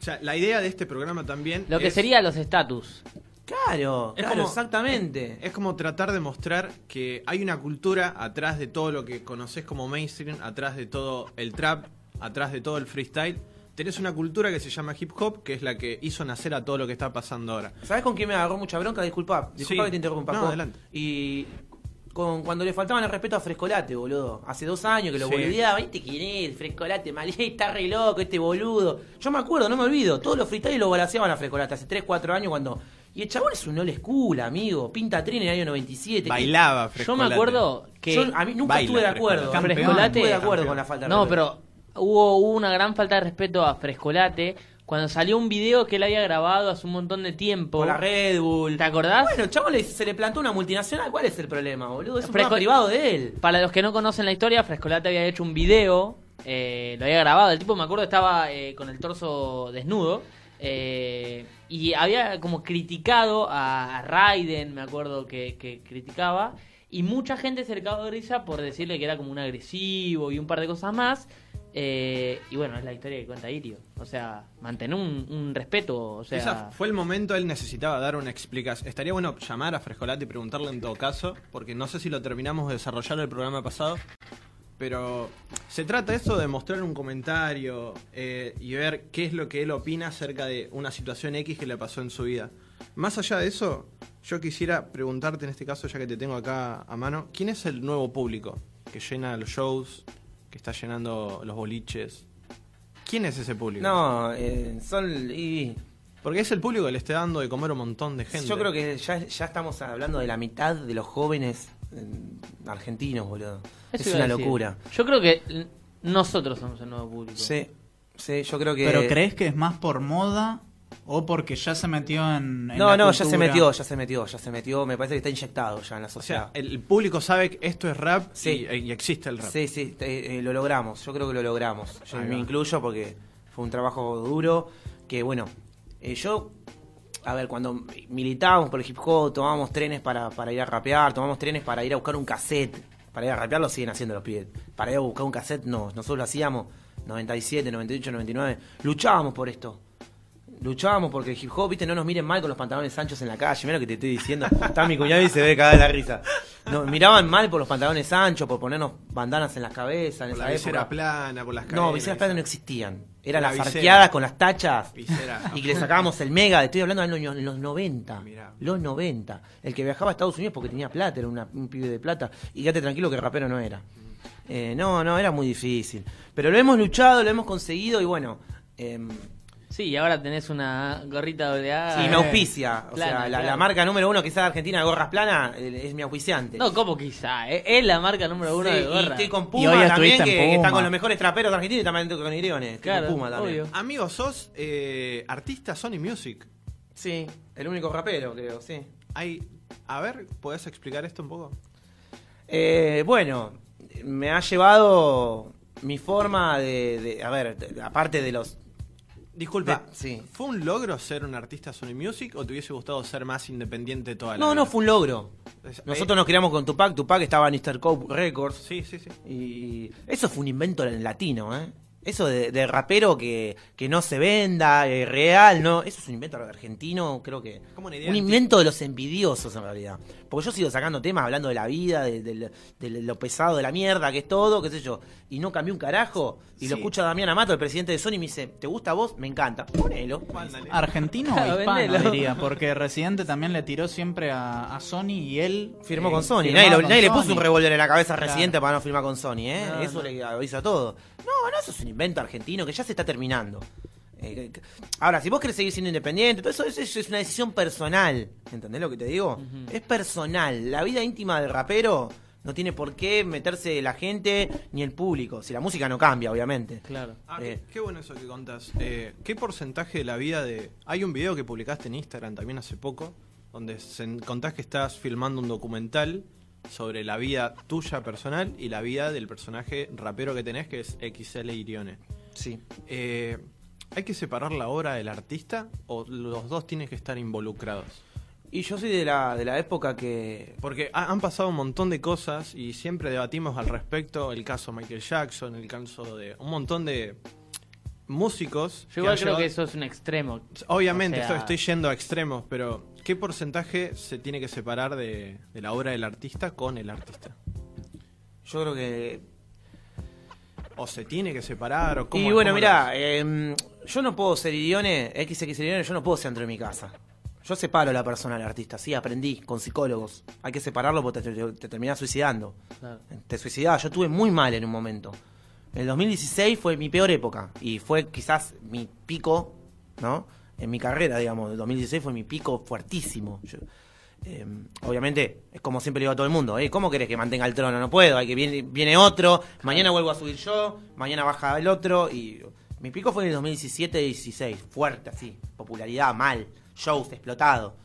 O sea, la idea de este programa también Lo que es- sería los estatus. Claro, Es claro, como- exactamente. Es como tratar de mostrar que hay una cultura atrás de todo lo que conoces como mainstream, atrás de todo el trap, atrás de todo el freestyle. Tenés una cultura que se llama hip hop, que es la que hizo nacer a todo lo que está pasando ahora. ¿Sabes con quién me agarró mucha bronca? Disculpa, disculpa Sí. que te interrumpa. No, adelante. Y con, cuando le faltaban el respeto a Frescolate, boludo. Hace dos años que lo Sí. boludeaba. ¿Viste quién es? Frescolate, mal, está re loco este boludo. Yo me acuerdo, no me olvido. Todos los freestyles lo balaceaban a Frescolate hace 3, 4 años cuando... Y el chabón es un old school, amigo. Pinta trin en el año 97. Bailaba Yo Frescolate. me acuerdo que Yo a mí nunca Baila estuve de acuerdo. Frescolate. Frescolate- estuve de acuerdo Campeón. con la falta de No, respeto. pero hubo, hubo una gran falta de respeto a Frescolate cuando salió un video que él había grabado hace un montón de tiempo. Con la Red Bull. ¿Te acordás? Bueno, chabón le- se le plantó una multinacional. ¿Cuál es el problema, boludo? Es un Fresco- privado de él. Para los que no conocen la historia, Frescolate había hecho un video, eh, lo había grabado. El tipo, me acuerdo, estaba eh, con el torso desnudo. eh, y había como criticado a, Raiden, me acuerdo que, que criticaba. Y mucha gente cagó de risa por decirle que era como un agresivo y un par de cosas más. Eh, y bueno, es la historia que cuenta Irio. O sea, mantener un, respeto. O sea, Esa fue el momento, él necesitaba dar una explicación. Estaría bueno llamar a Frescolate y preguntarle en todo caso, porque no sé si lo terminamos de desarrollar el programa pasado, pero se trata eso de mostrar un comentario eh, y ver qué es lo que él opina acerca de una situación X que le pasó en su vida. Más allá de eso, yo quisiera preguntarte en este caso, ya que te tengo acá a mano, ¿quién es el nuevo público que llena los shows, que está llenando los boliches? ¿Quién es ese público? No, eh, son... Y, Porque es el público que le esté dando de comer a un montón de gente. Yo creo que ya, ya estamos hablando de la mitad de los jóvenes eh, argentinos, boludo. eso es una locura. Yo creo que nosotros somos el nuevo público. Sí, sí, yo creo que... ¿Pero crees que es más por moda o porque ya se metió en, en No, la no, ya se metió, ya se metió, ya se metió. Me parece que está inyectado ya en la O sociedad. sea, el público sabe que esto es rap Sí. y, y existe el rap. Sí, sí, eh, eh, lo logramos. Yo creo que lo logramos. Yo Ahí me va. incluyo porque fue un trabajo duro. Que bueno, eh, yo, a ver, cuando militábamos por el hip hop, tomábamos trenes para, para ir a rapear, tomamos trenes para ir a buscar un cassette. Para ir a rapear lo siguen haciendo los pibes. Para ir a buscar un cassette, no. Nosotros lo hacíamos 97, 98, 99. Luchábamos por esto. Luchábamos porque el hip hop, viste, no nos miren mal con los pantalones anchos en la calle. Mira lo que te estoy diciendo. Está mi cuñado y se ve cada la risa. Nos miraban mal por los pantalones anchos, por ponernos bandanas en las cabezas en Por esa la visera época. plana, por las cadenas. No, viseras planas no existían. Eran La las visera. arqueadas con las tachas. Visera. Y que le sacábamos el mega, estoy hablando de los, los 90. Mirá. Los 90. El que viajaba a Estados Unidos porque tenía plata, era una- un pibe de plata. Y quédate tranquilo que rapero no era. Eh, no, no, era muy difícil. Pero lo hemos luchado, lo hemos conseguido y bueno. em, Sí, y ahora tenés una gorrita doble A. sí, me auspicia. O Plana, sea, la, claro. la marca número uno quizás de Argentina de gorras planas eh, es mi auspiciante. No, ¿cómo quizá? Es, es la marca número uno Sí, de y gorra. estoy con Y Puma hoy también, que, que está Puma. con los mejores traperos de Argentina y también con Iriones. Estoy con Claro, Puma también. obvio. Amigo, sos eh, artista Sony Music. Sí, el único rapero, creo, sí. Hay, a ver, ¿podés explicar esto un poco? Eh, bueno, me ha llevado mi forma de, de- a ver, de- aparte de los... Disculpa, De- sí. ¿fue un logro ser un artista Sony Music o te hubiese gustado ser más independiente toda la No, vida? no, fue un logro. Es- Nosotros nos criamos con Tupac, Tupac estaba en Easter Cope Records. Sí, sí, sí. Y eso fue un invento en latino, ¿eh? Eso de, de rapero que, que no se venda, eh, real, ¿no? Eso es un invento argentino, creo que... Como una idea Un invento de los envidiosos, en realidad. Porque yo sigo sacando temas hablando de la vida, de, de- de lo pesado de la mierda que es todo, qué sé yo. Y no cambié un carajo. Y lo Sí. escucha Damián Amato, el presidente de Sony, y me dice, ¿te gusta a vos? Me encanta. Ponelo. Mándale. ¿Argentino o hispano, diría? Porque Residente también le tiró siempre a, a Sony y él... Firmó eh, con Sony. Nadie, lo- con nadie le puso un revólver en la cabeza a Claro. Residente para no firmar con Sony, ¿eh? No, eso no. le avisa todo. No, no, eso es un invento argentino que ya se está terminando. Eh, ahora, si vos querés seguir siendo independiente, todo eso, eso es, es una decisión personal. ¿Entendés lo que te digo? Es personal. La vida íntima del rapero no tiene por qué meterse la gente ni el público. Si la música no cambia, obviamente. Claro. Ah, Eh. qué, qué bueno eso que contás. Eh, ¿Qué porcentaje de la vida de...? Hay un video que publicaste en Instagram también hace poco, donde se- contás que estás filmando un documental sobre la vida tuya personal y la vida del personaje rapero que tenés, que es XL Irione. Sí. Eh, ¿Hay que separar la obra del artista o los dos tienen que estar involucrados? Y yo soy de la, de la época que... Porque ha- han pasado un montón de cosas y siempre debatimos al respecto. El caso Michael Jackson, el caso de un montón de músicos. Yo igual creo llevado- que eso es un extremo. Obviamente, O sea- estoy, estoy yendo a extremos, pero ¿qué porcentaje se tiene que separar de, de la obra del artista con el artista? Yo creo que ¿O se tiene que separar? O cómo, y bueno, mira, em, yo no puedo ser idione, XX idione, yo no puedo ser dentro de mi casa. Yo separo a la persona del artista, sí, aprendí con psicólogos. Hay que separarlo porque te, te, te terminás suicidando. Claro. Te suicidabas, yo estuve muy mal en un momento. El 2016 fue mi peor época y fue quizás mi pico, ¿no? En mi carrera, digamos, el 2016 fue mi pico fuertísimo. Yo, eh, obviamente, es como siempre le digo a todo el mundo, ¿eh? ¿cómo querés que mantenga el trono? No puedo, hay que viene, viene otro, mañana vuelvo a subir yo, mañana baja el otro y mi pico fue en el 2017-16, fuerte así, popularidad mal, shows explotado.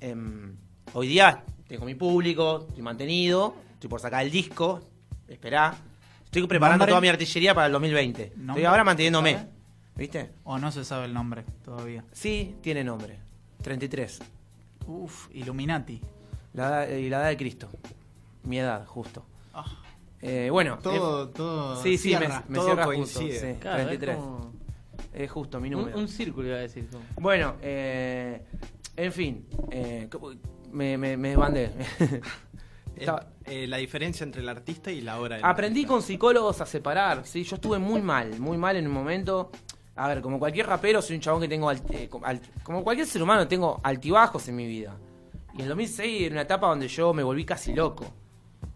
Em, hoy día tengo mi público, estoy mantenido, estoy por sacar el disco, esperá. Estoy preparando ¿Nombre? toda mi artillería para el 2020. Estoy ¿Nombre? ahora manteniéndome. ¿Sabe? ¿Viste? O no se sabe el nombre todavía. Sí, tiene nombre. 33. Uf, Illuminati. La edad, y la edad de Cristo. Mi edad, justo. Ah. Eh, bueno. Todo, todo. eh, sí, sí, me, cierra. me todo cierra coincide. justo. sí, Claro, es 33. como Es justo mi número. un círculo iba a decir. como. Bueno, eh, en fin. Eh, ¿cómo- me, me, me desbandé. Eh, la diferencia entre el artista y la obra del Aprendí artista. con psicólogos a separar, ¿sí? Yo estuve muy mal, muy mal en un momento. A ver, como cualquier rapero, soy un chabón que tengo... alt- eh, alt- como cualquier ser humano, tengo altibajos en mi vida. Y en 2006 era una etapa donde yo me volví casi loco.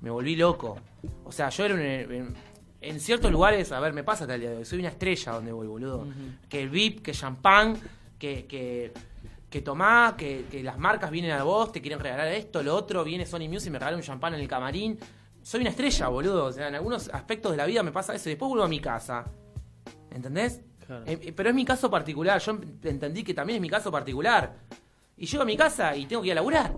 Me volví loco. O sea, yo era un... En, en ciertos lugares, a ver, me pasa el día de hoy. Soy una estrella donde voy, boludo. Que el VIP, que champán, que... que que tomá, que, que las marcas vienen a vos, te quieren regalar esto, lo otro, viene Sony Music y me regala un champán en el camarín. Soy una estrella, boludo. O sea, en algunos aspectos de la vida me pasa eso. Y después vuelvo a mi casa. ¿Entendés? Claro. Eh, pero es mi caso particular. Yo entendí que también es mi caso particular. Y llego a mi casa y tengo que ir a laburar.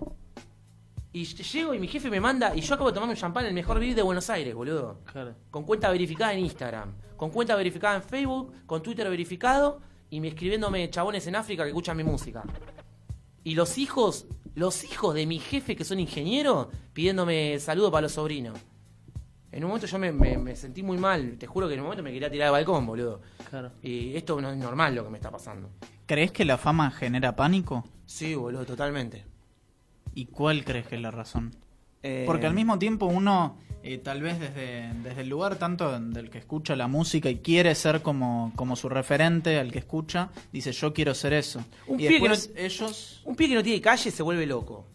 Y ll- llego y mi jefe me manda. Y yo acabo de tomarme un champán en el mejor VIP de Buenos Aires, boludo. Claro. Con cuenta verificada en Instagram. Con cuenta verificada en Facebook. Con Twitter verificado. Y me escribiéndome chabones en África que escuchan mi música. Y los hijos, los hijos de mi jefe que son ingenieros, pidiéndome saludo para los sobrinos. En un momento yo me, me- me sentí muy mal, te juro que en un momento me quería tirar al balcón, boludo. Claro. Y esto no es normal lo que me está pasando. ¿Crees que la fama genera pánico? Sí, boludo, totalmente. ¿Y cuál crees que es la razón? Eh, Porque al mismo tiempo uno, eh, tal vez desde, desde el lugar tanto del que escucha la música y quiere ser como, como su referente al que escucha, dice yo quiero ser eso. Un y que no- ellos... Un pie que no tiene calle se vuelve loco.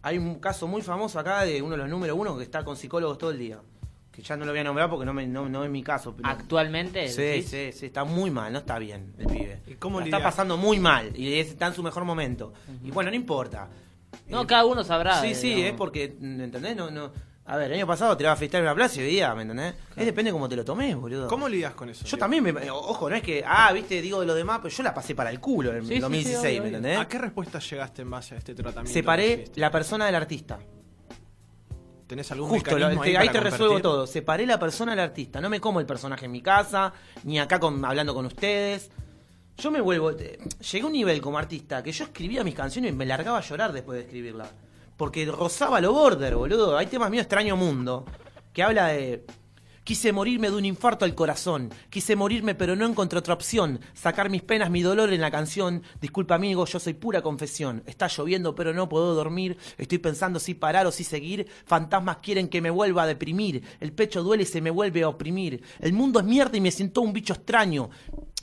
Hay un caso muy famoso acá de uno de los número uno que está con psicólogos todo el día. Que ya no lo voy a nombrar porque no, me, no, no es mi caso. Pero... Actualmente. Sí, decís? sí, sí, está muy mal, no está bien el pibe. ¿Y cómo La está pasando muy mal y es- está en su mejor momento. Y bueno, no importa. No, Eh, cada uno sabrá. Sí, eh, sí, digamos. es porque, ¿entendés? No, no. A ver, el año pasado tiraba freestyle en una plaza y veía, ¿me entendés? Es depende cómo te lo tomes, boludo. ¿Cómo lidias con eso? Yo también, me, ojo, no es que, ah, viste, digo de lo demás, pero yo la pasé para el culo en Sí, sí, sí, 2016, obvio, ¿me entendés? ¿A qué respuesta llegaste en base a este tratamiento? Separé la persona del artista. ¿Tenés algún Justo, lo- ahí, ahí, te resuelvo todo. Separé la persona del artista. No me como el personaje en mi casa, ni acá con, hablando con ustedes. Yo me vuelvo. te- llegué a un nivel como artista que yo escribía mis canciones y me largaba a llorar después de escribirla. Porque rozaba lo border, boludo. Hay temas míos, Extraño Mundo, que habla de. Quise morirme de un infarto al corazón. Quise morirme, pero no encontré otra opción. Sacar mis penas, mi dolor en la canción. Disculpa, amigo, yo soy pura confesión. Está lloviendo, pero no puedo dormir. Estoy pensando si parar o si seguir. Fantasmas quieren que me vuelva a deprimir. El pecho duele y se me vuelve a oprimir. El mundo es mierda y me siento un bicho extraño.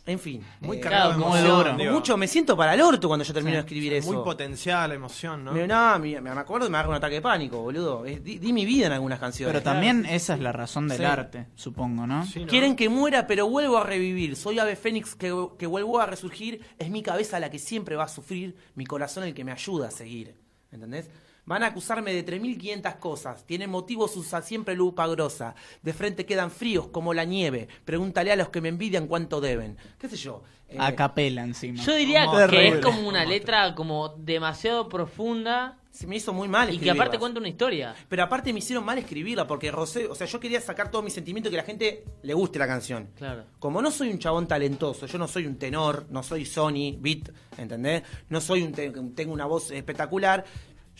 En fin. Muy eh, cargado claro, emoción, mucho me siento para el orto cuando yo termino de escribir eso. Muy potencial la emoción, ¿no? Me, no, me, me acuerdo y me agarra un ataque de pánico, boludo. Es- di, di mi vida en algunas canciones. Pero también esa es la razón del Sí. arte, supongo, ¿no? Sí, ¿no? Quieren que muera, pero vuelvo a revivir. Soy ave fénix que, que vuelvo a resurgir. Es mi cabeza la que siempre va a sufrir, mi corazón el que me ayuda a seguir. ¿Entendés? Van a acusarme de 3.500 cosas. Tienen motivos, usa siempre lupa grosa. De frente quedan fríos como la nieve. Pregúntale a los que me envidian cuánto deben. ¿Qué sé yo? Eh, A capela encima. Yo diría Como que terrible. es como una letra como demasiado profunda se me hizo muy mal y que aparte cuenta una historia. Pero aparte me hicieron mal escribirla porque Rosé, o sea, yo quería sacar todo mi sentimiento y que la gente le guste la canción. Claro. Como no soy un chabón talentoso, yo no soy un tenor, no soy Sony, Beat, ¿entendés? No soy un te- tengo una voz espectacular.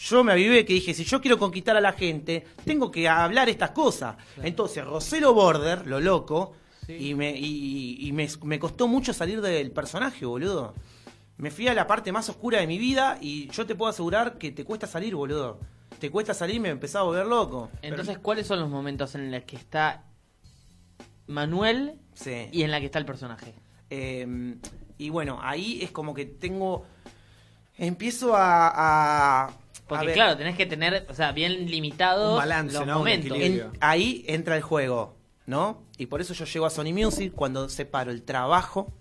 Yo me avivé que dije, si yo quiero conquistar a la gente, tengo que hablar estas cosas. Entonces, Roselo Border, lo loco, Sí. y, me, y, y me, me costó mucho salir del personaje, boludo. Me fui a la parte más oscura de mi vida y yo te puedo asegurar que te cuesta salir, boludo. Te cuesta salir y me empecé a volver loco. Entonces, ¿cuáles son los momentos en los que está Manuel Sí. y en la que está el personaje? Eh, y bueno, ahí es como que tengo. Empiezo a Porque ver, claro, tenés que tener, o sea, bien limitados balance, los momentos. en- ahí entra el juego, ¿no? Y por eso yo llego a Sony Music cuando separo el trabajo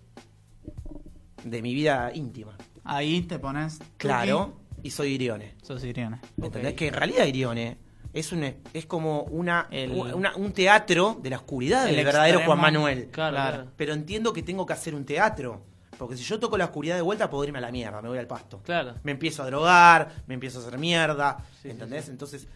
de mi vida íntima. Ahí te pones... Claro, y soy Irione. Sos Iriana. ¿Entendés? Que en realidad Irione es un, es como una, El- una- un teatro de la oscuridad El del verdadero extremo. Juan Manuel. Claro, Claro. claro. Pero entiendo que tengo que hacer un teatro. Porque si yo toco la oscuridad de vuelta, puedo irme a la mierda, me voy al pasto. Claro. Me empiezo a drogar, me empiezo a hacer mierda. Sí, ¿Entendés? sí, sí. Entonces,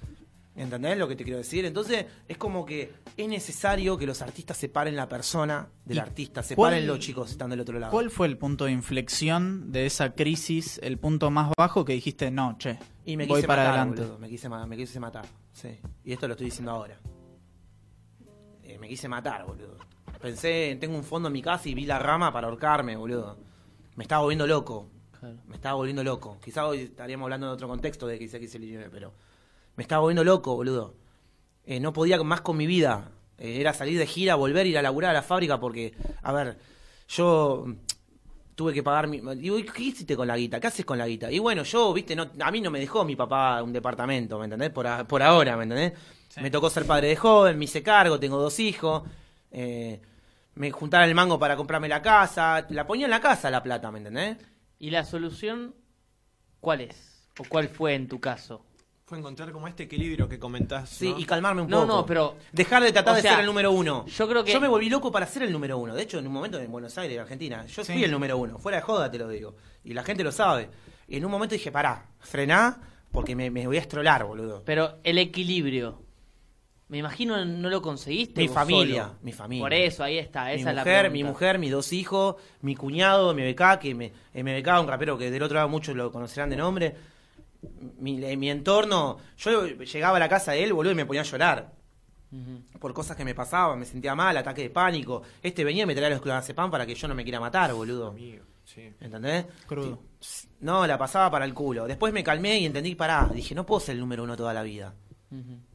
¿entendés lo que te quiero decir? Entonces, es como que es necesario que los artistas separen la persona del ¿Y artista, separen los chicos que están del otro lado. ¿Cuál fue el punto de inflexión de esa crisis, el punto más bajo que dijiste, no, che, Y me voy quise para matar, adelante? boludo, me quise, me quise matar, sí. Y esto lo estoy diciendo ahora. Eh, me quise matar, boludo. Pensé, tengo un fondo en mi casa y vi la rama para ahorcarme, boludo. Me estaba volviendo loco. Claro. Me estaba volviendo loco. Quizá hoy estaríamos hablando en otro contexto de que se pero me estaba volviendo loco, boludo. Eh, no podía más con mi vida. Eh, era salir de gira, volver, ir a laburar a la fábrica porque, a ver, yo tuve que pagar mi... Digo, ¿y ¿qué hiciste con la guita? ¿Qué haces con la guita? Y bueno, yo, viste, no, a mí no me dejó mi papá un departamento, ¿me entendés? Por, a- por ahora, ¿me entendés? Me tocó ser padre de joven, me hice cargo, tengo dos hijos. Eh, me juntaba el mango para comprarme la casa. La ponía en la casa la plata, ¿me entendés? ¿Y la solución cuál es? ¿O cuál fue en tu caso? Fue encontrar como este equilibrio que comentás. Sí, ¿no? y calmarme un No, poco. no, pero- Dejar de tratar o de sea, ser el número uno. yo creo que- Yo me volví loco para ser el número uno. De hecho, en un momento en Buenos Aires, Argentina, yo Sí. fui el número uno. Fuera de joda, te lo digo. Y la gente lo sabe. Y en un momento dije, pará, frená, porque me, me voy a estrolar, boludo. Pero el equilibrio. Me imagino no lo conseguiste. Mi vos familia, solo. mi familia. Por eso, ahí está. mi Esa es la mujer, mi mujer, mis dos hijos, mi cuñado, MBK, que me, MBK, un rapero que del otro lado muchos lo conocerán de nombre. Mi, mi entorno, yo llegaba a la casa de él, boludo, y me ponía a llorar. Por cosas que me pasaban, me sentía mal, ataque de pánico. Este venía y me traía los clonazepam para que yo no me quiera matar, boludo. Amigo, sí. ¿Entendés? Crudo. No, la pasaba para el culo. Después me calmé y entendí, pará, dije, no puedo ser el número uno toda la vida. Ujú.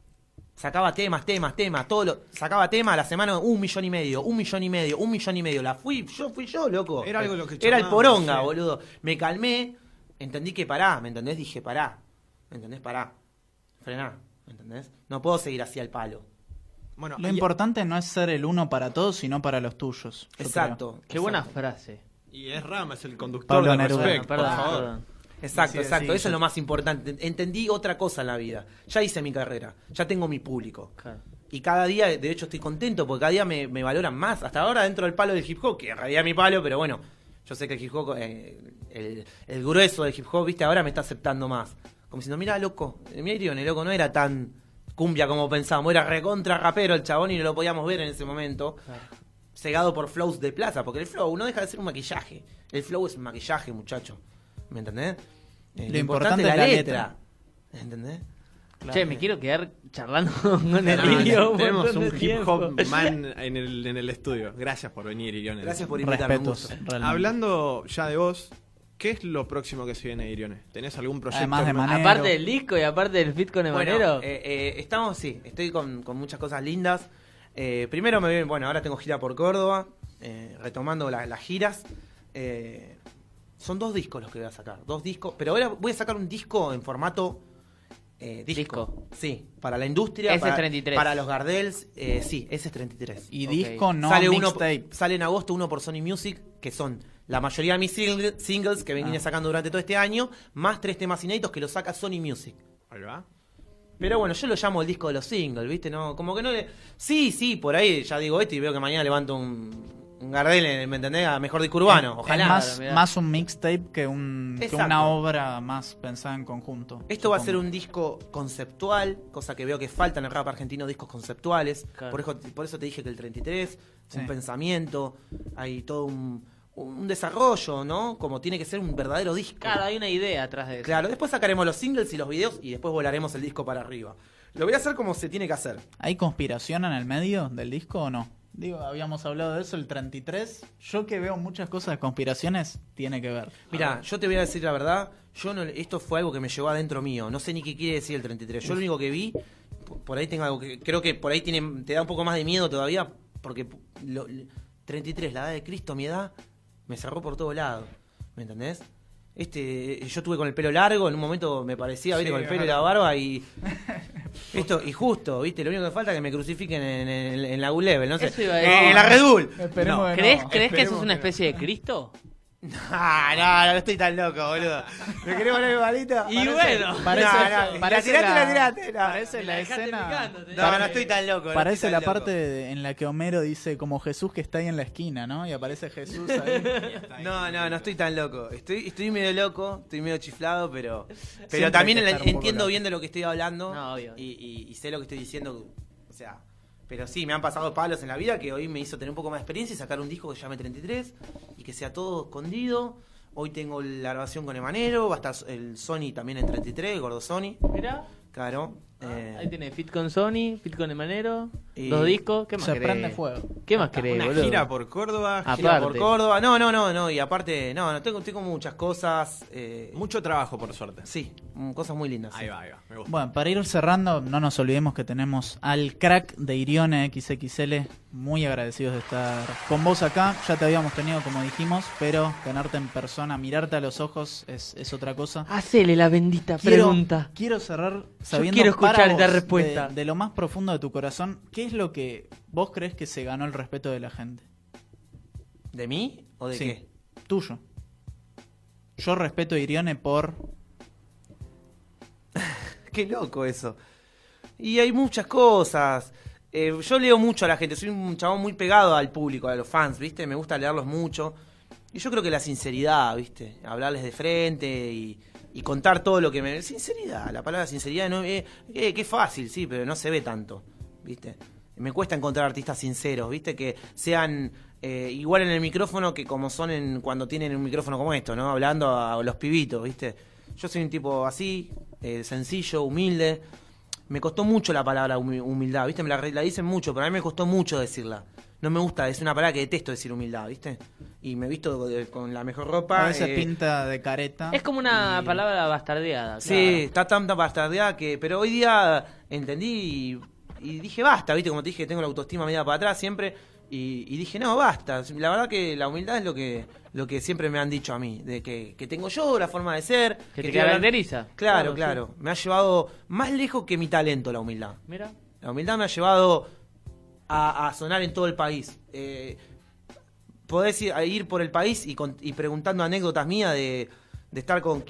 Sacaba temas, temas, temas, todo lo, sacaba temas a la semana un millón y medio, un millón y medio, un millón y medio. La fui, yo fui yo, loco. Era algo lo que Era el poronga, sí. boludo. Me calmé, entendí que pará, ¿me entendés? Dije, pará. ¿Me entendés? Pará. Frená, ¿me entendés? No puedo seguir así al palo. Bueno, Lo y- importante no es ser el uno para todos, sino para los tuyos. yo Exacto. Qué buena frase. Y es Rama, es el conductor Pablo de Neruda. Respect, Perdón, por favor. perdón. Exacto, exacto. Eso yo- es lo más importante. Entendí otra cosa en la vida. Ya hice mi carrera, ya tengo mi público. Claro. Y cada día, de hecho, estoy contento porque cada día me, me valoran más. Hasta ahora dentro del palo del hip hop, que en realidad mi palo, pero bueno, yo sé que el hip hop, eh, el, el grueso del hip hop, viste, ahora me está aceptando más. Como diciendo, mira, loco, mira Irione, loco, no era tan cumbia como pensábamos, era recontra rapero el chabón y no lo podíamos ver en ese momento. Claro. Cegado por flows de plaza, porque el flow no deja de ser un maquillaje. El flow es un maquillaje, muchacho. ¿Me entendés? Eh, Lo importante es la ¿Entendés? Che, me quiero quedar charlando con el No, tenemos un hip hop man en el, en el estudio. Gracias por venir, Irione. Gracias por invitarme. Hablando ya de vos, ¿qué es lo próximo que se viene, Irione? ¿Tenés algún proyecto? Además de Manero. Aparte del disco y aparte del fit con. Bueno, eh, eh, estamos, sí, estoy con, con muchas cosas lindas. Eh, primero me viene, bueno, ahora tengo gira por Córdoba, eh, retomando la- las giras. Son dos discos los que voy a sacar, dos discos, pero ahora voy a sacar un disco en formato eh, disco. Disco. Sí, para la industria, Ese es para, 33. para los Gardels, eh, sí, ese es 33. Y disco no sale uno, sale en agosto uno por Sony Music, que son la mayoría de mis single- singles que vine Ah. sacando durante todo este año, más tres temas inéditos que los saca Sony Music. Ahí va. Pero bueno, yo lo llamo el disco de los singles, ¿viste? No, como que no le. Sí, sí, por ahí ya digo esto y veo que mañana levanto un, un Gardel, ¿me entendés? A mejor disco urbano. Es Ojalá. más, Claro, mirá. más un mixtape que, un, que una obra más pensada en conjunto. Esto va a ser un disco conceptual, cosa que veo que falta en el rap argentino discos conceptuales. Claro. Por, eso, por eso te dije que el 33, Sí. un pensamiento, hay todo un, un desarrollo, ¿no? Como tiene que ser un verdadero disco. Claro, hay una idea atrás de eso. Claro, después sacaremos los singles y los videos y después volaremos el disco para arriba. Lo voy a hacer como se tiene que hacer. ¿Hay conspiración en el medio del disco o no? Digo, habíamos hablado de eso, el 33. Yo que veo muchas cosas de conspiraciones, tiene que ver. Mira, yo te voy a decir la verdad, yo no, esto fue algo que me llevó adentro mío, no sé ni qué quiere decir el 33. Yo lo único que vi, por- ahí tengo algo que creo que por ahí tiene, te da un poco más de miedo todavía, porque lo- 33, la edad de Cristo, mi edad, me cerró por todos lados, ¿me entendés? Este, yo estuve con el pelo largo, en un momento me parecía, viste, Sí, con el pelo y la barba y esto y justo, viste, lo único que falta es que me crucifiquen en, en- en la U-Level, no sé, Eso iba a Eh, decir. en la Red Bull. Esperemos No. ¿Crees. ¿crees que Esperemos sos una especie de Cristo? Ah, no, no, no estoy tan loco, boludo. ¿Me querés poner igualito? Y bueno. Parece, No, no, parece la la, la tiraste, no. parece la, escena. picando, No, no estoy tan loco. no Parece la loco. parte de- en la que Homero dice como Jesús que está ahí en la esquina, ¿no? Y aparece Jesús ahí. No, no, no estoy tan loco. Estoy, estoy medio loco, estoy medio chiflado, pero, pero Siempre también el- entiendo bien de lo que estoy hablando No, obvio. y, y- y sé lo que estoy diciendo. O sea, pero sí, me han pasado palos en la vida que hoy me hizo tener un poco más de experiencia y sacar un disco que se llame 33 y que sea todo escondido. Hoy tengo la grabación con Emanero, va a estar el Sony también en 33, el gordo Sony. Mira. Claro. Eh, Ahí tiene Fit con Sony, Fit con Emanero, Y- dos discos. ¿Qué más Se querés? prende fuego. ¿Qué más querés, Una boludo? gira por Córdoba. Ah, gira por aparte. Córdoba. No, no, no, no. Y aparte, no, no tengo, tengo muchas cosas. eh, Mucho trabajo, por suerte. sí, mm, cosas muy lindas. sí. Ahí va, ahí va. Me gusta. Bueno, para ir cerrando, no nos olvidemos que tenemos al crack de Irione XXL. Muy agradecidos de estar con vos acá. Ya te habíamos tenido, como dijimos, pero tenerte en persona, mirarte a los ojos es, es otra cosa. Hacele la bendita Quiero, pregunta. quiero cerrar sabiendo quiero escuchar para esta respuesta. De, de lo más profundo de tu corazón, ¿qué es lo que vos crees que se ganó el respeto de la gente? ¿De mí o de Sí. qué? Tuyo. Yo respeto a Irione por Qué loco eso. Y hay muchas cosas. Eh, yo leo mucho a la gente, soy un chabón muy pegado al público, a los fans, ¿viste? Me gusta leerlos mucho. Y yo creo que la sinceridad, ¿viste? Hablarles de frente y, y contar todo lo que me... Sinceridad, la palabra sinceridad no eh, eh, es fácil, sí, pero no se ve tanto, ¿viste? Me cuesta encontrar artistas sinceros, ¿viste? Que sean eh, igual en el micrófono que como son en, cuando tienen un micrófono como esto, ¿no? Hablando a los pibitos, ¿viste? Yo soy un tipo así, eh, sencillo, humilde. me costó mucho la palabra humi- humildad, ¿viste? Me la, la dicen mucho, pero a mí me costó mucho decirla. No me gusta, es una palabra que detesto decir humildad, ¿viste? Y me he visto de- con la mejor ropa. A veces eh, pinta de careta. Es como una Y- palabra bastardeada. Sí, claro. está tan tan bastardeada que. Pero hoy día entendí y, y dije basta, ¿viste? Como te dije, tengo la autoestima media para atrás siempre. Y, y dije, no, basta. La verdad que la humildad es lo que lo que siempre me han dicho a mí. De que, que tengo yo, la forma de ser. Que te estoy hablando- caracteriza. Claro, Claro, claro. Me ha llevado más lejos que mi talento la humildad. Mira. La humildad me ha llevado a, a sonar en todo el país. Eh, podés ir, ir por el país y, con- y preguntando anécdotas mías de, de estar con.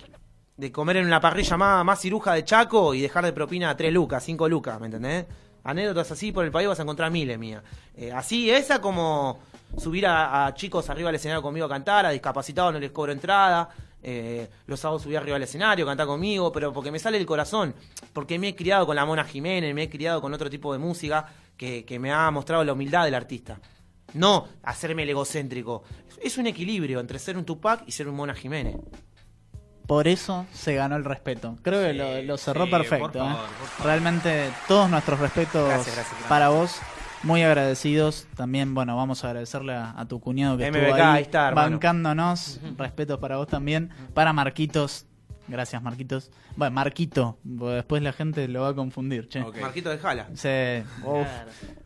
de comer en una parrilla más, más ciruja de Chaco y dejar de propina 3 lucas, 5 lucas, ¿me entendés? Anécdotas así por el país vas a encontrar miles mías. Eh, así, esa como subir a, a chicos arriba al escenario conmigo a cantar, a discapacitados no les cobro entrada. eh, los hago subir arriba al escenario, cantar conmigo, pero porque me sale el corazón, porque me he criado con la Mona Jiménez, me he criado con otro tipo de música que, que me ha mostrado la humildad del artista. No hacerme el egocéntrico. Es un equilibrio entre ser un Tupac y ser un Mona Jiménez. Por eso se ganó el respeto. Creo que Sí, lo, lo cerró sí, perfecto. por favor, ¿eh? por favor. Realmente todos nuestros respetos Gracias, gracias, gracias. para vos. Muy agradecidos. También, bueno, vamos a agradecerle a, a tu cuñado que MBK, estuvo ahí, ahí está, hermano. bancándonos. Respetos para vos también. Para Marquitos. Gracias, Marquitos. Bueno, Marquito. porque Después la gente lo va a confundir, che. Marquito de Jala. Sí. Uf.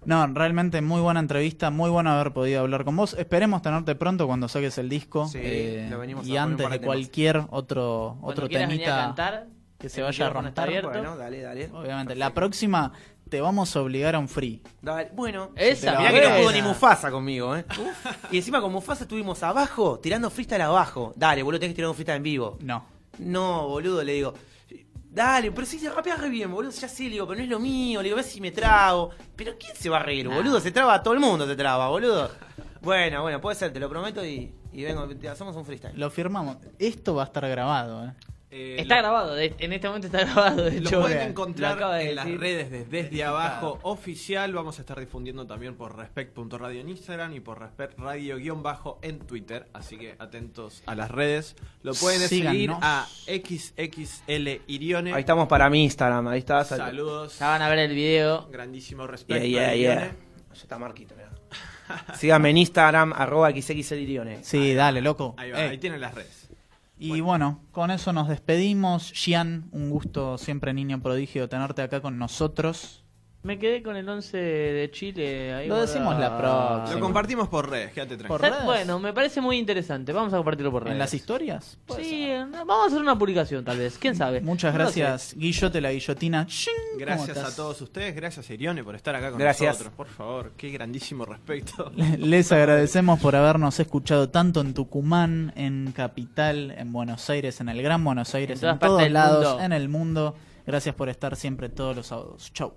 No, realmente muy buena entrevista, muy bueno haber podido hablar con vos. Esperemos tenerte pronto cuando saques el disco. Sí, eh, lo venimos a y antes de de temas. cualquier otro, Cuando otro venir a temita cantar, que se vaya a romper. Bueno, dale, dale. Obviamente, la próxima te vamos a obligar a un free. Dale. Bueno, Esa, Mirá que no pudo ni Mufasa conmigo, ¿eh? Y encima con Mufasa estuvimos abajo, tirando freestyle abajo. Dale, boludo, tenés que tirar un freestyle en vivo. No. No, boludo, le digo. Dale, pero si se rapea re bien, boludo. Ya sí, le digo, pero no es lo mío. Le digo, a ver si me trago. Pero ¿quién se va a reír, boludo? Se traba, todo el mundo se traba, boludo. Bueno, bueno, puede ser, te lo prometo y, y vengo, te hacemos un freestyle. Lo firmamos. Esto va a estar grabado, ¿eh? Eh, Está lo- grabado, de- en este momento está grabado. De Lo hecho, pueden encontrar de en las redes de Desde Abajo Oficial. Vamos a estar difundiendo también por respect.radio en Instagram y por respect radio-bajo en Twitter. Así que atentos a las redes. Lo pueden seguir a XXL Irione. Ahí estamos para mi Instagram, ahí está. sal- Saludos. Ya van a ver el video. Grandísimo respeto. Yeah, yeah, Irione. yeah. Ya está Marquito, mirá. Síganme en Instagram, arroba xxlirione. Sí, dale, loco. Ahí va, Eh, ahí tienen las redes. Y bueno, con eso nos despedimos. Gian, un gusto siempre, niño prodigio, tenerte acá con nosotros. Me quedé con el 11 de Chile. Ahí Lo decimos la próxima. Lo compartimos por redes, quédate tranquilo. Por. Bueno, me parece muy interesante. Vamos a compartirlo por redes. ¿En las historias? Sí, vamos a hacer una publicación tal vez. ¿Quién sabe? Muchas No gracias, Guillote, la guillotina. Shing, ¿cómo Gracias a todos ustedes, gracias Irione por estar acá con Gracias. nosotros. Por favor, qué grandísimo respeto. Les agradecemos por habernos escuchado tanto en Tucumán, en Capital, en Buenos Aires, en el Gran Buenos Aires, En en todos lados, mundo. en el mundo. Gracias por estar siempre todos los sábados. Chau.